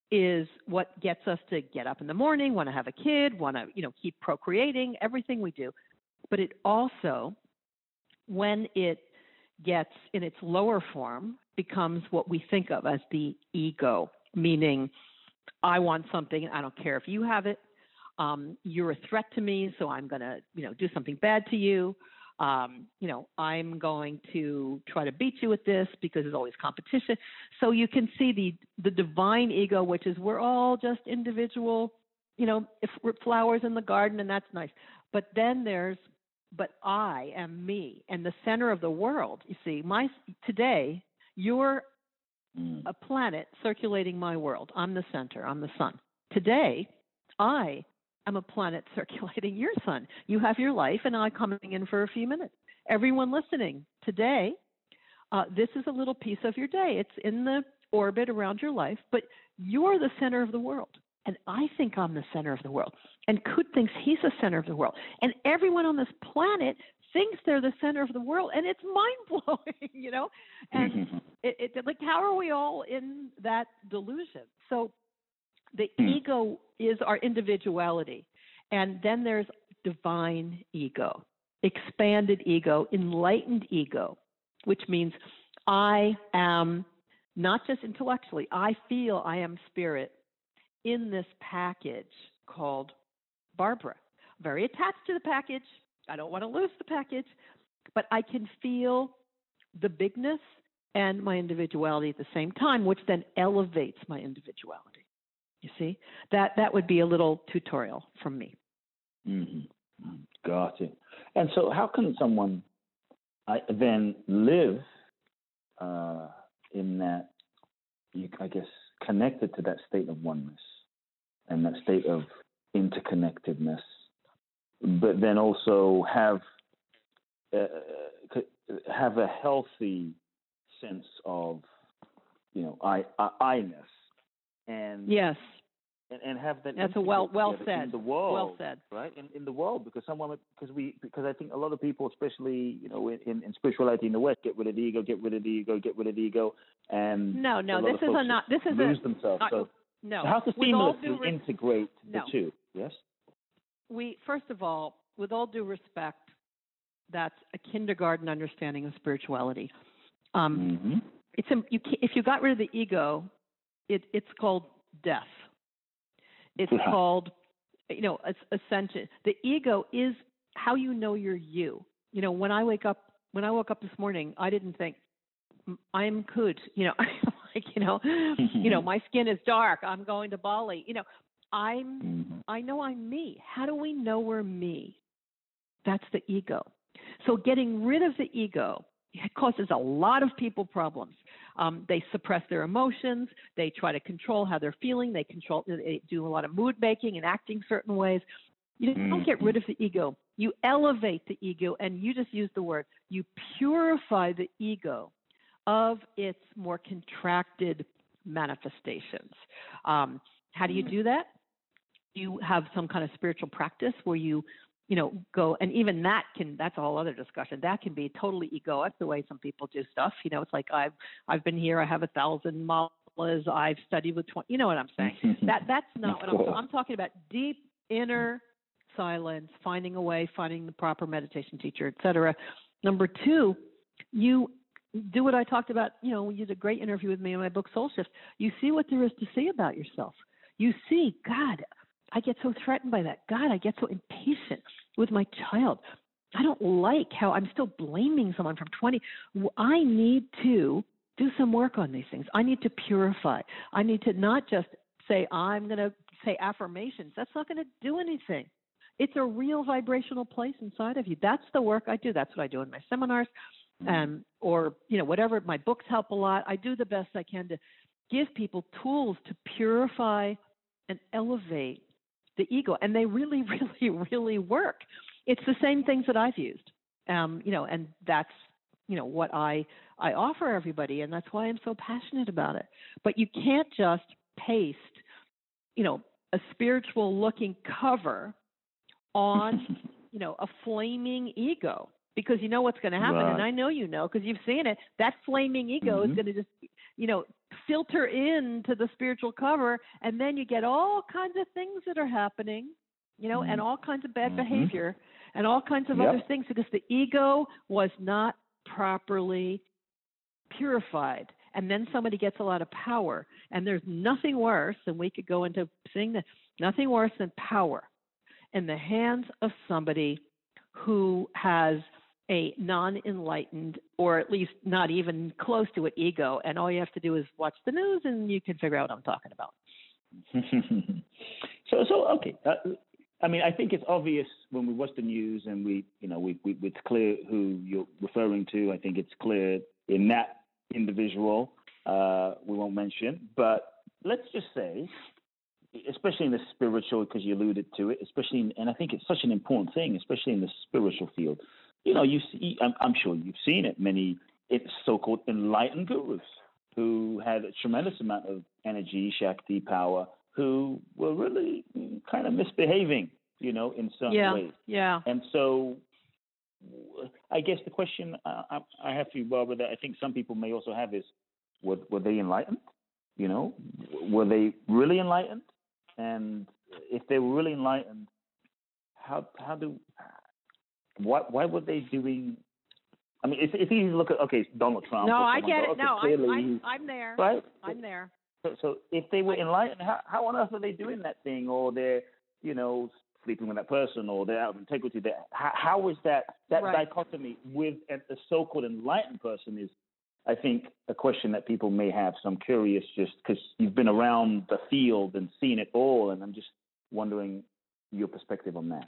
S2: is what gets us to get up in the morning, want to have a kid, want to, you know, keep procreating, everything we do. But it also, when it gets in its lower form, becomes what we think of as the ego, meaning I want something, and I don't care if you have it. Um, you're a threat to me, so I'm going to, you know, do something bad to you. Um, you know, I'm going to try to beat you at this because there's always competition. So you can see the the divine ego, which is we're all just individual, you know, if we're flowers in the garden, and that's nice. But then there's but I am me and the center of the world. You see, my today, your
S3: Mm.
S2: a planet circulating my world. I'm the center, I'm the sun. Today, I am a planet <laughs> circulating your sun. You have your life, and I'm coming in for a few minutes. Everyone listening today, uh, this is a little piece of your day. It's in the orbit around your life, but you're the center of the world. And I think I'm the center of the world. And Kute thinks he's the center of the world. And everyone on this planet thinks they're the center of the world. And it's <laughs> mind blowing, you know? And <laughs> it, it, like, how are we all in that delusion? So the
S3: Hmm.
S2: ego is our individuality. And then there's divine ego, expanded ego, enlightened ego, which means I am not just intellectually, I feel I am spirit in this package called Barbara. Very attached to the package. I don't want to lose the package, but I can feel the bigness and my individuality at the same time, which then elevates my individuality. You see, that that would be a little tutorial from me.
S3: Mhm. Got it. And so, how can someone uh, then live uh, in that, you, I guess, connected to that state of oneness and that state of interconnectedness, but then also have uh, have a healthy sense of, you know, I, I I-ness and
S2: Yes,
S3: and, and have that
S2: That's a well- well
S3: in
S2: said.
S3: the world
S2: well said.
S3: right in, in the world because someone because we because I think a lot of people especially you know in, in, in spirituality in the West get rid of the ego get rid of the ego get rid of the ego and
S2: No, no, this is a not. This is
S3: lose
S2: a
S3: themselves
S2: I-
S3: so
S2: no.
S3: how to
S2: With all due
S3: seamlessly
S2: res-
S3: integrate the
S2: No.
S3: two yes
S2: we first of all, with all due respect, that's a kindergarten understanding of spirituality. Um,
S3: mm-hmm.
S2: it's a, you if you got rid of the ego, it, it's called death. It's
S3: Yeah.
S2: called, you know, as- ascension. The ego is how you know you're you. You know, when I wake up, when I woke up this morning, I didn't think I'm good. <laughs> You know, <laughs> like you know, you know, <laughs> my skin is dark. I'm going to Bali. You know, I'm
S3: Mhm.
S2: I know I'm me. How do we know we're me? That's the ego. So getting rid of the ego it causes a lot of people problems. Um, they suppress their emotions. They try to control how they're feeling. They control. They do a lot of mood making and acting certain ways. You don't get rid of the ego. You elevate the ego, and you just use the word. You purify the ego of its more contracted manifestations. Um, how do you do that? You have some kind of spiritual practice where you, you know, go and even that can that's a whole other discussion. That can be totally egoic the way some people do stuff. You know, it's like I've I've been here, I have a thousand malas, I've studied with twenty. You know what I'm saying? <laughs> that that's not what I'm. I'm talking about deep inner silence, finding a way, finding the proper meditation teacher, etc. Number two, you do what I talked about. You know, you did a great interview with me in my book Soul Shift. You see what there is to see about yourself. You see, God, I get so threatened by that. God, I get so impatient with my child. I don't like how I'm still blaming someone from 20. I need to do some work on these things. I need to purify. I need to not just say, I'm going to say affirmations. That's not going to do anything. It's a real vibrational place inside of you. That's the work I do. That's what I do in my seminars, um, or you know, whatever. My books help a lot. I do the best I can to give people tools to purify and elevate the ego, and they really, <laughs> really, really work. It's the same things that I've used, um, you know, and that's you know what I I offer everybody, and that's why I'm so passionate about it. But you can't just paste, you know, a spiritual looking cover on <laughs> you know a flaming ego because you know what's going to happen
S3: Right.
S2: and i know you know because you've seen it that flaming ego
S3: Mhm.
S2: is going to just you know filter into the spiritual cover and then you get all kinds of things that are happening you know and
S3: Mhm.
S2: all kinds of bad
S3: Mhm.
S2: behavior and all kinds of
S3: Yep.
S2: other things because the ego was not properly purified and then somebody gets a lot of power and there's nothing worse and we could go into seeing that nothing worse than power in the hands of somebody who has a non-enlightened or at least not even close to it ego and all you have to do is watch the news and you can figure out what i'm talking about <laughs>
S3: so so okay. Uh, I mean, I think it's obvious when we watch the news and we, you know, we, we it's clear who you're referring to. I think it's clear in that individual uh, we won't mention. But let's just say, especially in the spiritual, because you alluded to it, especially, in, and I think it's such an important thing, especially in the spiritual field. You know, you see, I'm, I'm sure you've seen it. Many so-called enlightened gurus who had a tremendous amount of energy, shakti, power, who were really kind of misbehaving, you know, in some
S2: yeah,
S3: ways.
S2: Yeah.
S3: And so, I guess the question uh, I have for you, Barbara, that I think some people may also have is, were, were they enlightened? You know, were they really enlightened? And if they were really enlightened, how how do why why were they doing? I mean, it's, it's easy to look at okay, Donald Trump.
S2: No, I get it. No, I'm, I'm I'm there.
S3: right.
S2: I'm there.
S3: So, so if they were enlightened, how, how on earth are they doing that thing, or they're, you know, sleeping with that person, or they're out of integrity? There, how, how is that that
S2: Right.
S3: dichotomy with a, a so-called enlightened person is, I think, a question that people may have. So I'm curious, just because you've been around the field and seen it all, and I'm just wondering your perspective on that.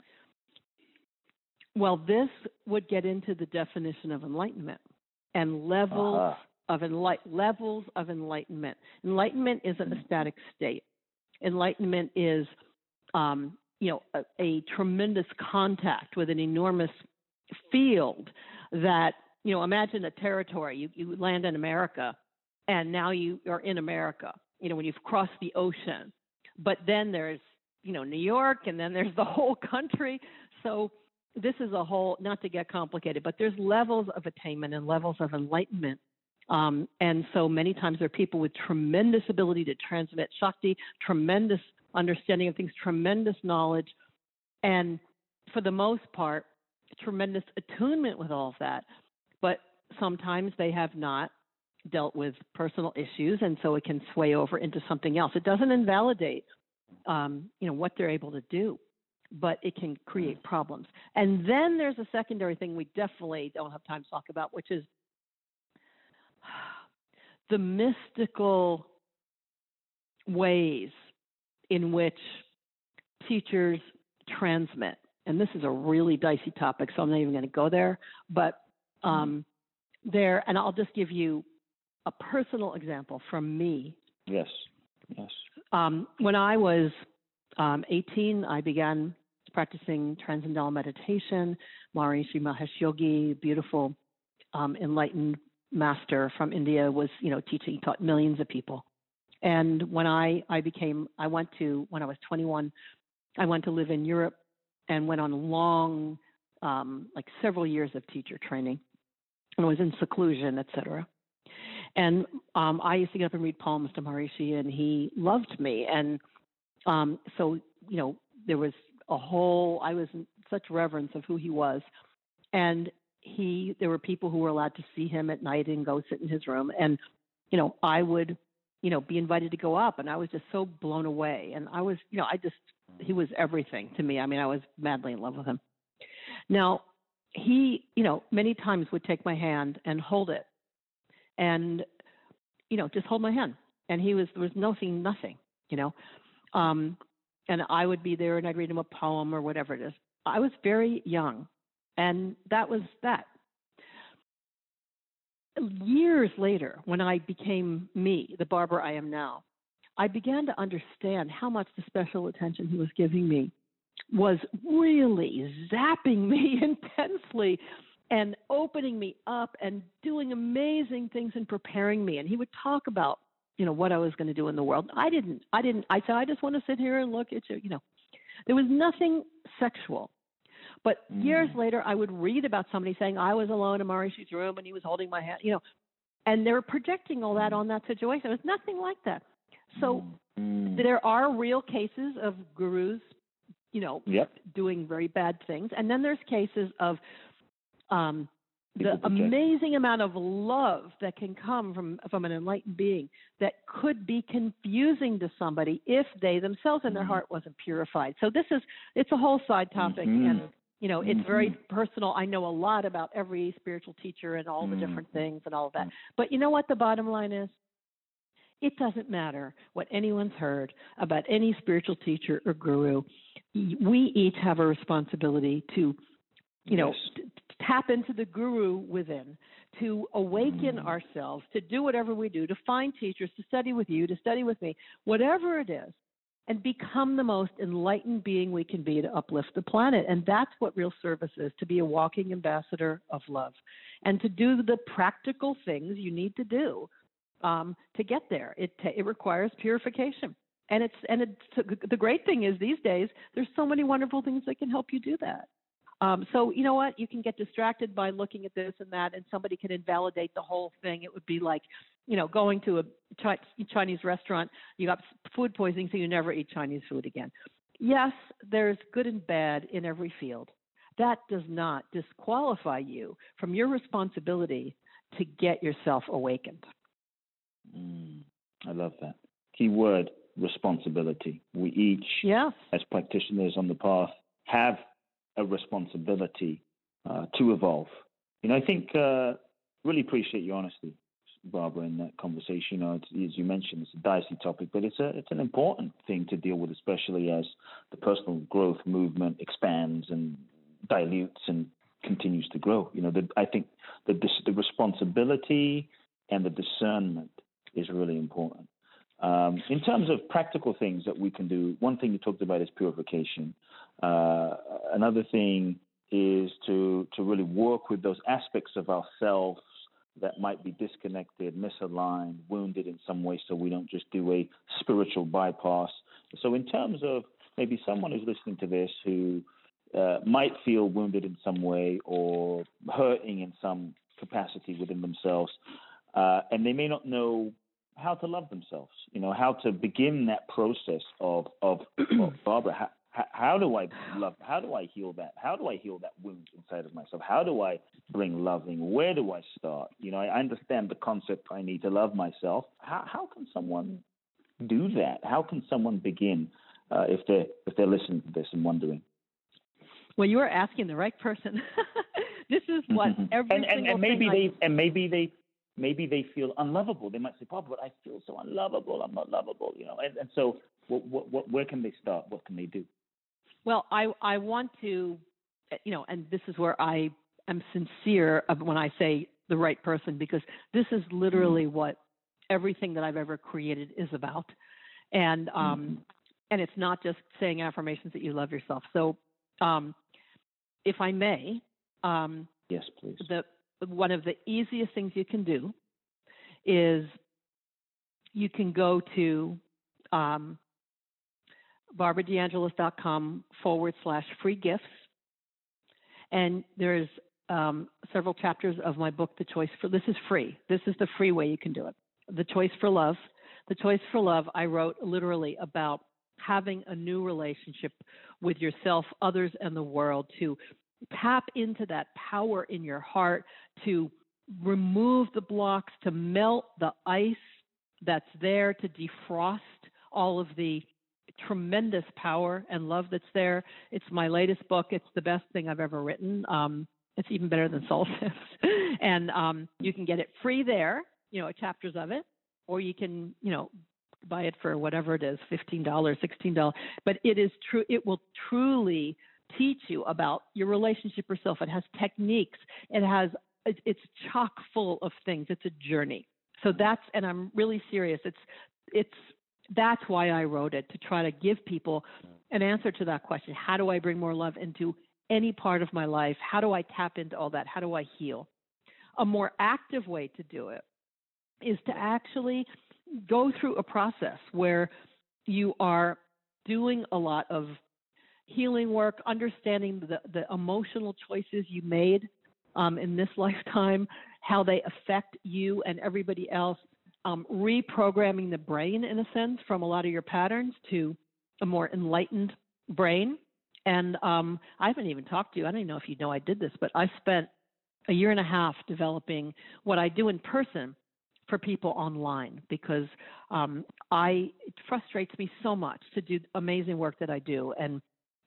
S2: Well, this would get into the definition of enlightenment and levels
S3: Uh-huh.
S2: of enlight levels of enlightenment. Enlightenment isn't a static state. Enlightenment is, um, you know, a, a tremendous contact with an enormous field that, you know, imagine a territory. You, you land in America, and now you are in America. You know, when you've crossed the ocean, but then there's, you know, New York, and then there's the whole country. So this is a whole, not to get complicated, but there's levels of attainment and levels of enlightenment. Um, and so many times there are people with tremendous ability to transmit Shakti, tremendous understanding of things, tremendous knowledge, and for the most part, tremendous attunement with all of that. But sometimes they have not dealt with personal issues, and so it can sway over into something else. It doesn't invalidate, um, you know, what they're able to do, but it can create problems. And then there's a secondary thing we definitely don't have time to talk about, which is <sighs> the mystical ways in which teachers transmit. And this is a really dicey topic, so I'm not even going to go there. But um, there, and I'll just give you a personal example from me.
S3: Yes. Yes.
S2: Um, when I was um, 18, I began practicing transcendental meditation. Maharishi Mahesh Yogi, beautiful, um, enlightened master from India, was you know teaching. Taught millions of people. And when I I became, I went to when I was 21, I went to live in Europe and went on long, um, like several years of teacher training, and was in seclusion, etc. And um, I used to get up and read poems to Maharishi, and he loved me. And um, so, you know, there was a whole, I was in such reverence of who he was. And he, there were people who were allowed to see him at night and go sit in his room. And, you know, I would, you know, be invited to go up. And I was just so blown away. And I was, you know, I just, he was everything to me. I mean, I was madly in love with him. Now, he, you know, many times would take my hand and hold it and you know just hold my hand and he was there was nothing nothing you know um and i would be there and i'd read him a poem or whatever it is. I was very young and that was that. Years later when i became me the Barbara i am now i began to understand how much the special attention he was giving me was really zapping me <laughs> intensely and opening me up and doing amazing things and preparing me. And he would talk about you know what i was going to do in the world i didn't i didn't i said i just want to sit here and look at you you know there was nothing sexual but years
S3: Mm.
S2: later i would read about somebody saying i was alone in Maharishi's room and he was holding my hand you know and they were projecting all that on that situation it was nothing like that so
S3: Mm.
S2: there are real cases of gurus you know
S3: Yep.
S2: doing very bad things. And then there's cases of um, the amazing amount of love that can come from from an enlightened being that could be confusing to somebody if they themselves in their
S3: Mhm.
S2: heart wasn't purified. So this is it's a whole side topic
S3: Mhm.
S2: and you know it's very
S3: Mhm.
S2: personal. I know a lot about every spiritual teacher and all the different
S3: Mhm.
S2: things and all of that.
S3: Mhm.
S2: But you know what the bottom line is? It doesn't matter what anyone's heard about any spiritual teacher or guru. We each have a responsibility to, you know,
S3: Yes.
S2: Tap into the guru within, to awaken
S3: Mm.
S2: ourselves, to do whatever we do, to find teachers, to study with you, to study with me, whatever it is, and become the most enlightened being we can be to uplift the planet. And that's what real service is to be a walking ambassador of love and to do the practical things you need to do um, to get there. It, it requires purification. And it's and it's the great thing is these days there's so many wonderful things that can help you do that. Um, so you know what? You can get distracted by looking at this and that, and somebody can invalidate the whole thing. It would be like, you know, going to a Chinese restaurant. You got food poisoning, so you never eat Chinese food again. Yes, there's good and bad in every field. That does not disqualify you from your responsibility to get yourself awakened.
S3: Mm, I love that. Key word responsibility. We each,
S2: Yes.
S3: as practitioners on the path, have a responsibility uh, to evolve. You know, I think uh, really appreciate your honesty, Barbara, in that conversation. You know, it's, as you mentioned, it's a dicey topic, but it's a it's an important thing to deal with, especially as the personal growth movement expands and dilutes and continues to grow. You know, the, I think the the responsibility and the discernment is really important. Um, in terms of practical things that we can do, one thing you talked about is purification. Uh, another thing is to to really work with those aspects of ourselves that might be disconnected, misaligned, wounded in some way, so we don't just do a spiritual bypass. So, in terms of maybe someone who's listening to this who uh, might feel wounded in some way or hurting in some capacity within themselves, uh, and they may not know how to love themselves. You know, how to begin that process of of, <clears throat> of Barbara. How, do I love? How do I heal that? How do I heal that wound inside of myself? How do I bring loving? Where do I start? You know, I understand the concept. I need to love myself. How how can someone do that? How can someone begin uh, if they're if they're listening to this and wondering?
S2: Well, you are asking the right person. <laughs> this is what every
S3: and, and, and maybe they
S2: I,
S3: and maybe they maybe they feel unlovable. They might say, "Papa, but I feel so unlovable. I'm not lovable." You know, and, and so what, what, what, where can they start? What can they do?
S2: Well, I I want to, eh, you know, and this is where I am sincere when I say the right person because this is literally what everything that I've ever created is about, and um,
S3: Mhm.
S2: and it's not just saying affirmations that you love yourself. So, um, if I may, um,
S3: Yes, please.
S2: the one of the easiest things you can do is you can go to um, barbaradeangelis.com forward slash free gifts. And there's um, several chapters of my book, The Choice for This is free. This is the free way you can do it. The Choice for Love. The Choice for Love, I wrote literally about having a new relationship with yourself, others, and the world to tap into that power in your heart to remove the blocks, to melt the ice that's there, to defrost all of the tremendous power and love that's there. It's my latest book. It's the best thing I've ever written. Um, it's even better than Soul <laughs> and um, you can get it free there, you know, chapters of it, or you can, you know, buy it for whatever it is, $15, $16. But it is true, it will truly teach you about your relationship yourself. It has techniques. It has it's chock full of things. It's a journey. So that's and I'm really serious. It's it's that's why I wrote it to try to give people an answer to that question. How do I bring more love into any part of my life? How do I tap into all that? How do I heal? A more active way to do it is to actually go through a process where you are doing a lot of healing work, understanding the, the emotional choices you made um, in this <laughs> lifetime, how they affect you and everybody else, um, reprogramming the brain in a sense from a lot of your patterns to a more enlightened brain. And um, I haven't even talked to you. I don't even know if you know I did this, but I spent a year and a half developing what I do in person for people online because um, I it frustrates me so much to do amazing work that I do, and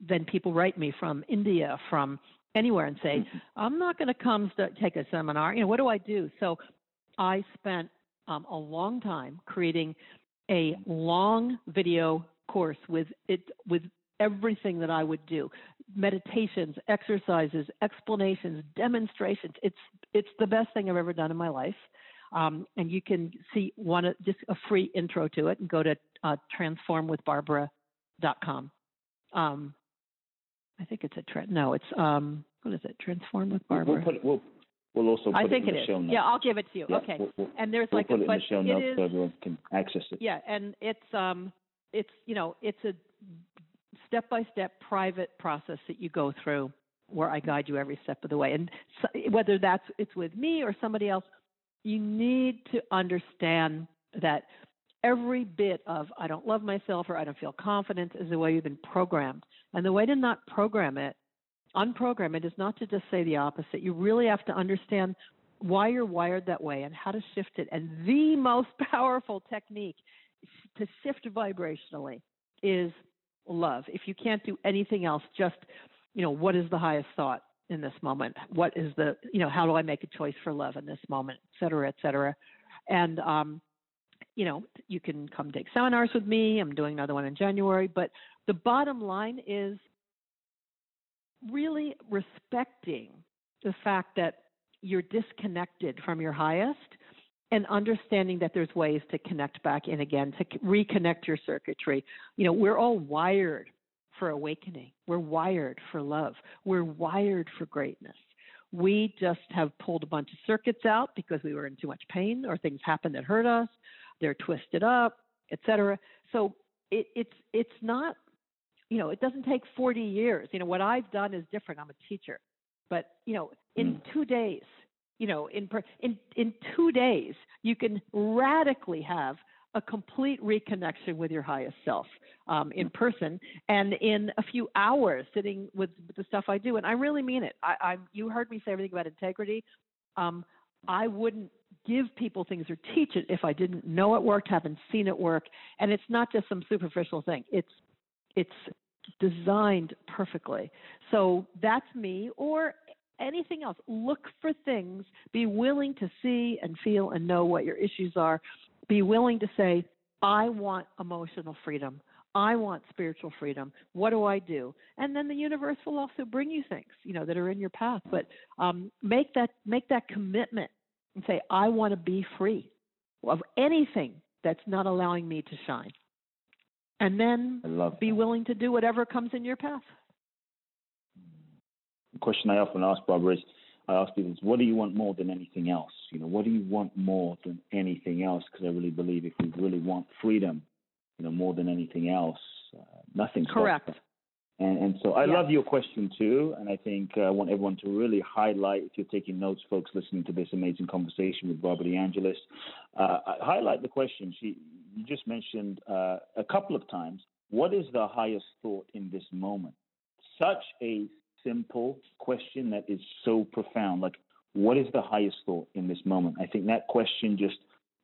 S2: then people write me from India, from anywhere, and say, "I'm not going to come st- take a seminar." You know, what do I do? So I spent um, a long time creating a long video course with it with everything that I would do. meditations, exercises, explanations, demonstrations. It's it's the best thing I've ever done in my life. Um, and you can see one just a free intro to it and go to uh, transformwithbarbara.com. Um, I think it's a trend. No, it's um, what is it? Transform with Barbara.
S3: We'll, put, we'll, we'll also put
S2: I think
S3: it in
S2: it
S3: the
S2: is.
S3: show notes.
S2: Yeah, I'll give it to you.
S3: Yeah,
S2: okay.
S3: we'll- we'll-
S2: and there's
S3: We'll
S2: like
S3: put
S2: a
S3: it in the show
S2: it
S3: notes
S2: is-
S3: so everyone can access it.
S2: yeah, and it's um it's you know it's a step by step private process that you go through where I guide you every step of the way. And so, whether that's it's with me or somebody else, you need to understand that every bit of I don't love myself or I don't feel confident is the way you've been programmed. And the way to not program it, unprogram it, is not to just say the opposite. You really have to understand why you're wired that way and how to shift it. And the <laughs> most powerful technique to shift vibrationally is love. If you can't do anything else, just, you know, what is the highest thought in this moment? What is the, you know, how do I make a choice for love in this moment, et cetera, et cetera. And, um, you know, you can come take seminars with me. I'm doing another one in January. But the bottom line is really respecting the fact that you're disconnected from your highest and understanding that there's ways to connect back in again, to reconnect your circuitry. You know, we're all wired for awakening. We're wired for love. We're wired for greatness. We just have pulled a bunch of circuits out because we were in too much pain or things happened that hurt us. They're twisted up, etc. So it, it's it's not, you know, it doesn't take 40 years. You know, what I've done is different. I'm a teacher, but you know, in two days, you know, in in in two days, you can radically have a complete reconnection with your highest self um, in person, and in a few hours, sitting with the stuff I do, and I really mean it. I, I you heard me say everything about integrity. Um, I wouldn't give people things or teach it if I didn't know it worked, haven't seen it work, and it's not just some superficial thing. It's it's designed perfectly. So that's me, or anything else. Look for things. Be willing to see and feel and know what your issues are. Be willing to say, I want emotional freedom. I want spiritual freedom. What do I do? And then the universe will also bring you things, you know, that are in your path. But um, make that make that commitment and say, I want to be free of anything that's not allowing me to shine. And then be
S3: that.
S2: willing to do whatever comes in your path.
S3: The question I often ask, Barbara, is I ask people, is what do you want more than anything else? You know, what do you want more than anything else? Because I really believe if we really want freedom, you know, more than anything else, uh, nothing's
S2: Correct.
S3: And, and so I
S2: Yeah.
S3: love your question too, and I think uh, I want everyone to really highlight, if you're taking notes, folks, listening to this amazing conversation with Barbara DeAngelis, uh, highlight the question. She, you just mentioned uh, a couple of times, what is the highest thought in this moment? Such a simple question that is so profound. Like, what is the highest thought in this moment? I think that question just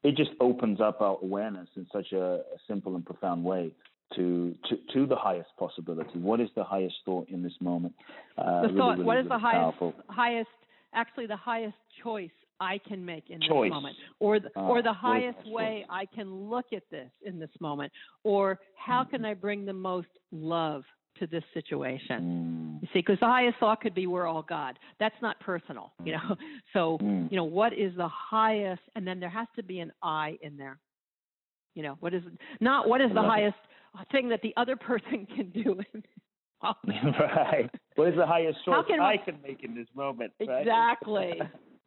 S3: it just opens up our awareness in such a, a simple and profound way to, to to the highest possibility. What is the highest thought in this moment? Uh,
S2: the
S3: really,
S2: thought,
S3: really,
S2: what is
S3: really
S2: the highest,
S3: powerful.
S2: highest, actually the highest choice I can make in
S3: Choice.
S2: this moment, or the,
S3: Ah,
S2: or the
S3: choice,
S2: highest
S3: choice.
S2: way I can look at this in this moment, or how
S3: Mm-hmm.
S2: can I bring the most love to this situation?
S3: Mm,
S2: You see, because the highest thought could be we're all God. That's not personal, you know. <laughs> So,
S3: mm.
S2: you know, what is the highest? And then there has to be an I in there. You know, what is not what is the
S3: love it.
S2: highest thing that the other <laughs> person can do? <laughs>
S3: right. What is the highest choice
S2: can
S3: I
S2: I-
S3: can make in this moment? Right?
S2: Exactly.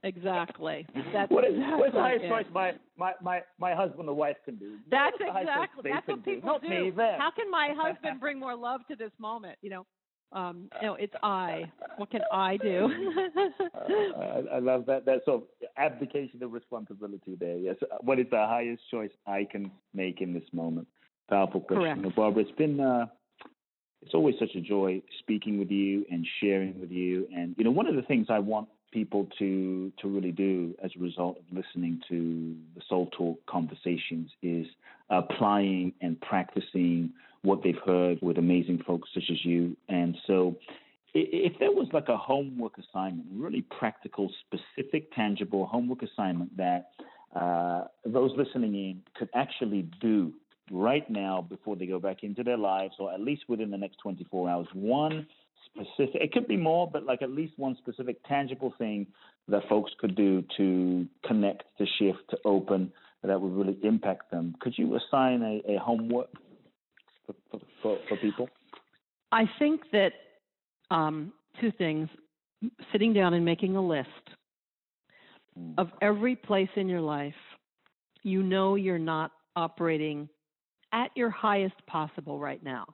S2: Exactly. That's
S3: what is
S2: exactly
S3: what is the highest
S2: it.
S3: choice my, my, my, my husband or wife can do?
S2: That's
S3: What is the highest choice
S2: exactly. That's what people do.
S3: me, them.
S2: How can my husband <laughs> bring more love to this moment? You know, um, you know, it's I. What can I do?
S3: Uh, <laughs> I, I love that. That sort of abdication of responsibility there. Yes. Uh, What is the highest choice I can make in this moment? Powerful question.
S2: Correct.
S3: Barbara, it's been uh, it's always such a joy speaking with you and sharing with you. And you know, one of the things I want people to to really do as a result of listening to the Soul Talk conversations is applying and practicing what they've heard with amazing folks such as you. And so if there was like a homework assignment, really practical, specific, tangible homework assignment that uh, those listening in could actually do right now before they go back into their lives, or at least within the next 24 hours? One specific, it could be more, but like at least one specific tangible thing that folks could do to connect, to shift, to open that would really impact them. Could you assign a, a homework for, for, for, people?
S2: I think that um, two things sitting down and making a list mm. of every place in your life you know you're not operating at your highest possible right now.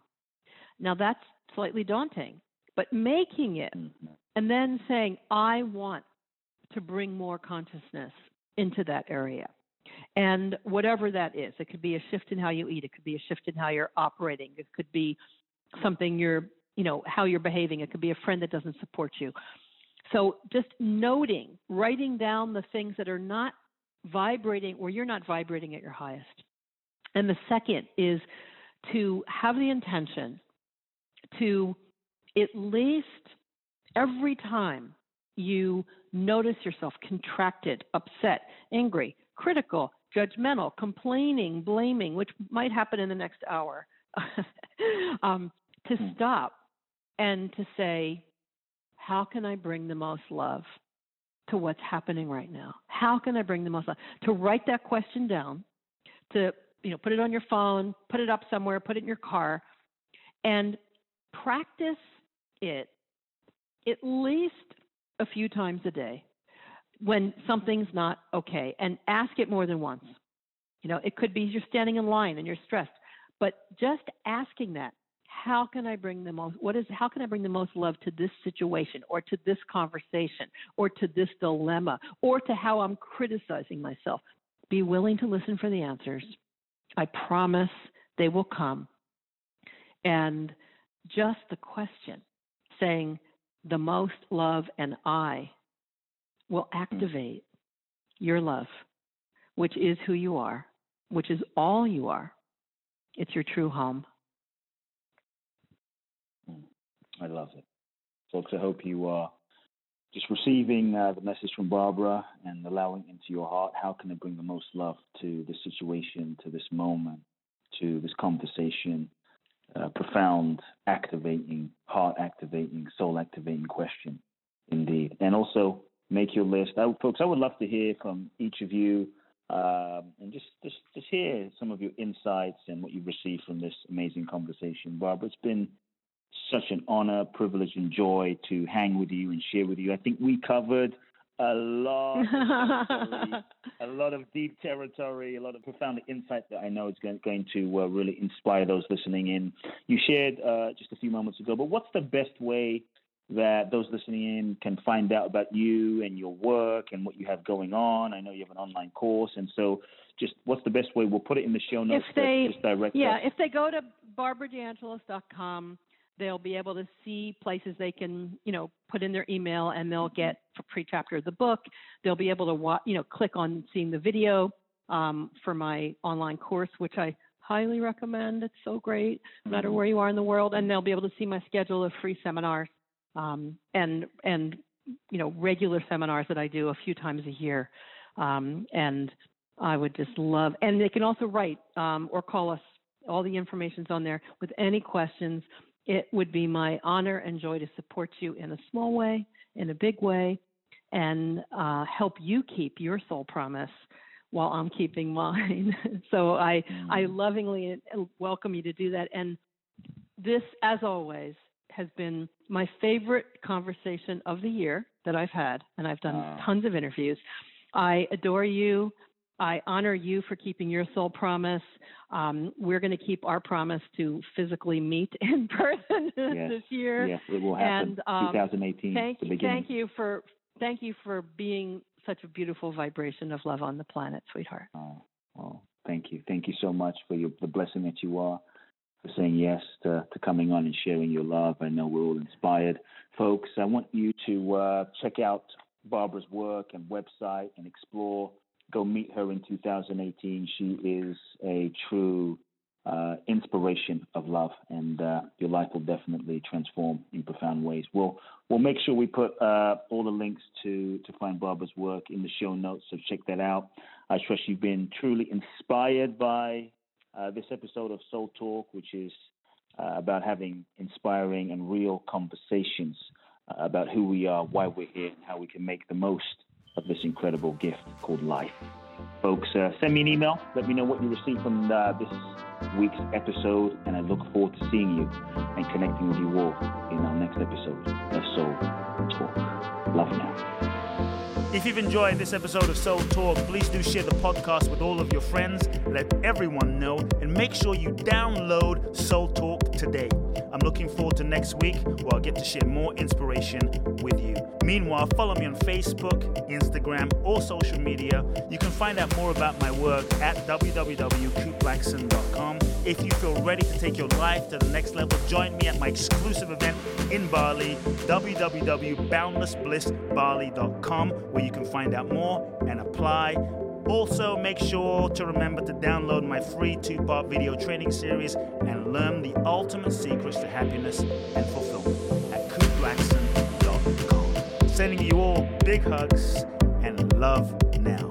S2: Now, that's slightly daunting, but making it mm-hmm. and then saying, I want to bring more consciousness into that area. And whatever that is, it could be a shift in how you eat, it could be a shift in how you're operating, it could be something you're, you know, how you're behaving, it could be a friend that doesn't support you. So just noting, writing down the things that are not vibrating or you're not vibrating at your highest. And the second is to have the intention to at least every time you notice yourself contracted, upset, angry, critical, judgmental, complaining, blaming, which might happen in the next hour, <laughs> um, to hmm. stop and to say, how can I bring the most love to what's happening right now? How can I bring the most love? To write that question down, to you know, put it on your phone, put it up somewhere, put it in your car, and practice it at least a few times a day when something's not okay and ask it more than once. You know, it could be you're standing in line and you're stressed, but just asking that, how can I bring the most what is how can I bring the most love to this situation or to this conversation or to this dilemma or to how I'm criticizing myself? Be willing to listen for the answers. I promise they will come. And just the question saying the most love and I will hmm. activate your love, which is who you are, which is all you are. It's your true home.
S3: Hmm. I love it. Folks, I hope you are just receiving uh, the message from Barbara and allowing into your heart how can I bring the most love to this situation, to this moment, to this conversation. Uh, profound, activating, heart activating, soul activating question, indeed. And also, make your list. I, folks, I would love to hear from each of you um, and just, just, just hear some of your insights and what you've received from this amazing conversation. Barbara, it's been such an honor, privilege, and joy to hang with you and share with you. I think we covered a lot, <laughs> a lot of deep territory, a lot of profound insight that I know is going, going to uh, really inspire those listening in. You shared uh, just a few moments ago, but what's the best way that those listening in can find out about you and your work and what you have going on. I know you have an online course, and so just what's the best way? We'll put it in the show notes.
S2: If they, yeah, if they go to barbaradeangelis.com, they'll be able to see places they can, you know, put in their email, and they'll get a pre-chapter of the book. They'll be able to, watch, you know, click on seeing the video um, for my online course, which I highly recommend. It's so great, no matter mm-hmm. where you are in the world, and they'll be able to see my schedule of free seminars um, and and you know regular seminars that I do a few times a year. Um, and I would just love, and they can also write um, or call us. All the information's on there with any questions. It would be my honor and joy to support you in a small way, in a big way, and uh, help you keep your soul promise while I'm keeping mine. <laughs> so I, I mm. lovingly welcome you to do that. And this, as always, has been my favorite conversation of the year that I've had, and I've done tons of interviews. I adore you. I honor you for keeping your soul promise. Um, we're going to keep our promise to physically meet <laughs> in person <laughs>
S3: yes,
S2: this year.
S3: Yes, it will happen. And, um, 2018.
S2: Thank you, thank you for thank you for being such a beautiful vibration of love on the planet, sweetheart.
S3: Oh, oh thank you, thank you so much for your, the blessing that you are for saying yes to, to coming on and sharing your love. I know we're all inspired. Folks, I want you to uh, check out Barbara's work and website and explore. Go meet her in 2018. She is a true uh, inspiration of love, and uh, your life will definitely transform in profound ways. We'll we'll make sure we put uh, all the links to to find Barbara's work in the show notes, so check that out. I trust you've been truly inspired by uh, this episode of Soul Talk, which is uh, about having inspiring and real conversations uh, about who we are, why we're here, and how we can make the most of this incredible gift called life. Folks, uh, send me an email. Let me know what you received from uh, this week's episode, and I look forward to seeing you and connecting with you all in our next episode of Soul Talk. Love now.
S1: If you've enjoyed this episode of Soul Talk, please do share the podcast with all of your friends. Let everyone know and make sure you download Soul Talk today. I'm looking forward to next week where I'll get to share more inspiration with you. Meanwhile, follow me on Facebook, Instagram, or social media. You can find out more about my work at www.kuteblackson.com. If you feel ready to take your life to the next level, join me at my exclusive event in Bali, www.boundlessblissbali.com, where you can find out more and apply. Also, make sure to remember to download my free two part video training series and learn the ultimate secrets to happiness and fulfillment at kuteblackson.com. Sending you all big hugs and love now.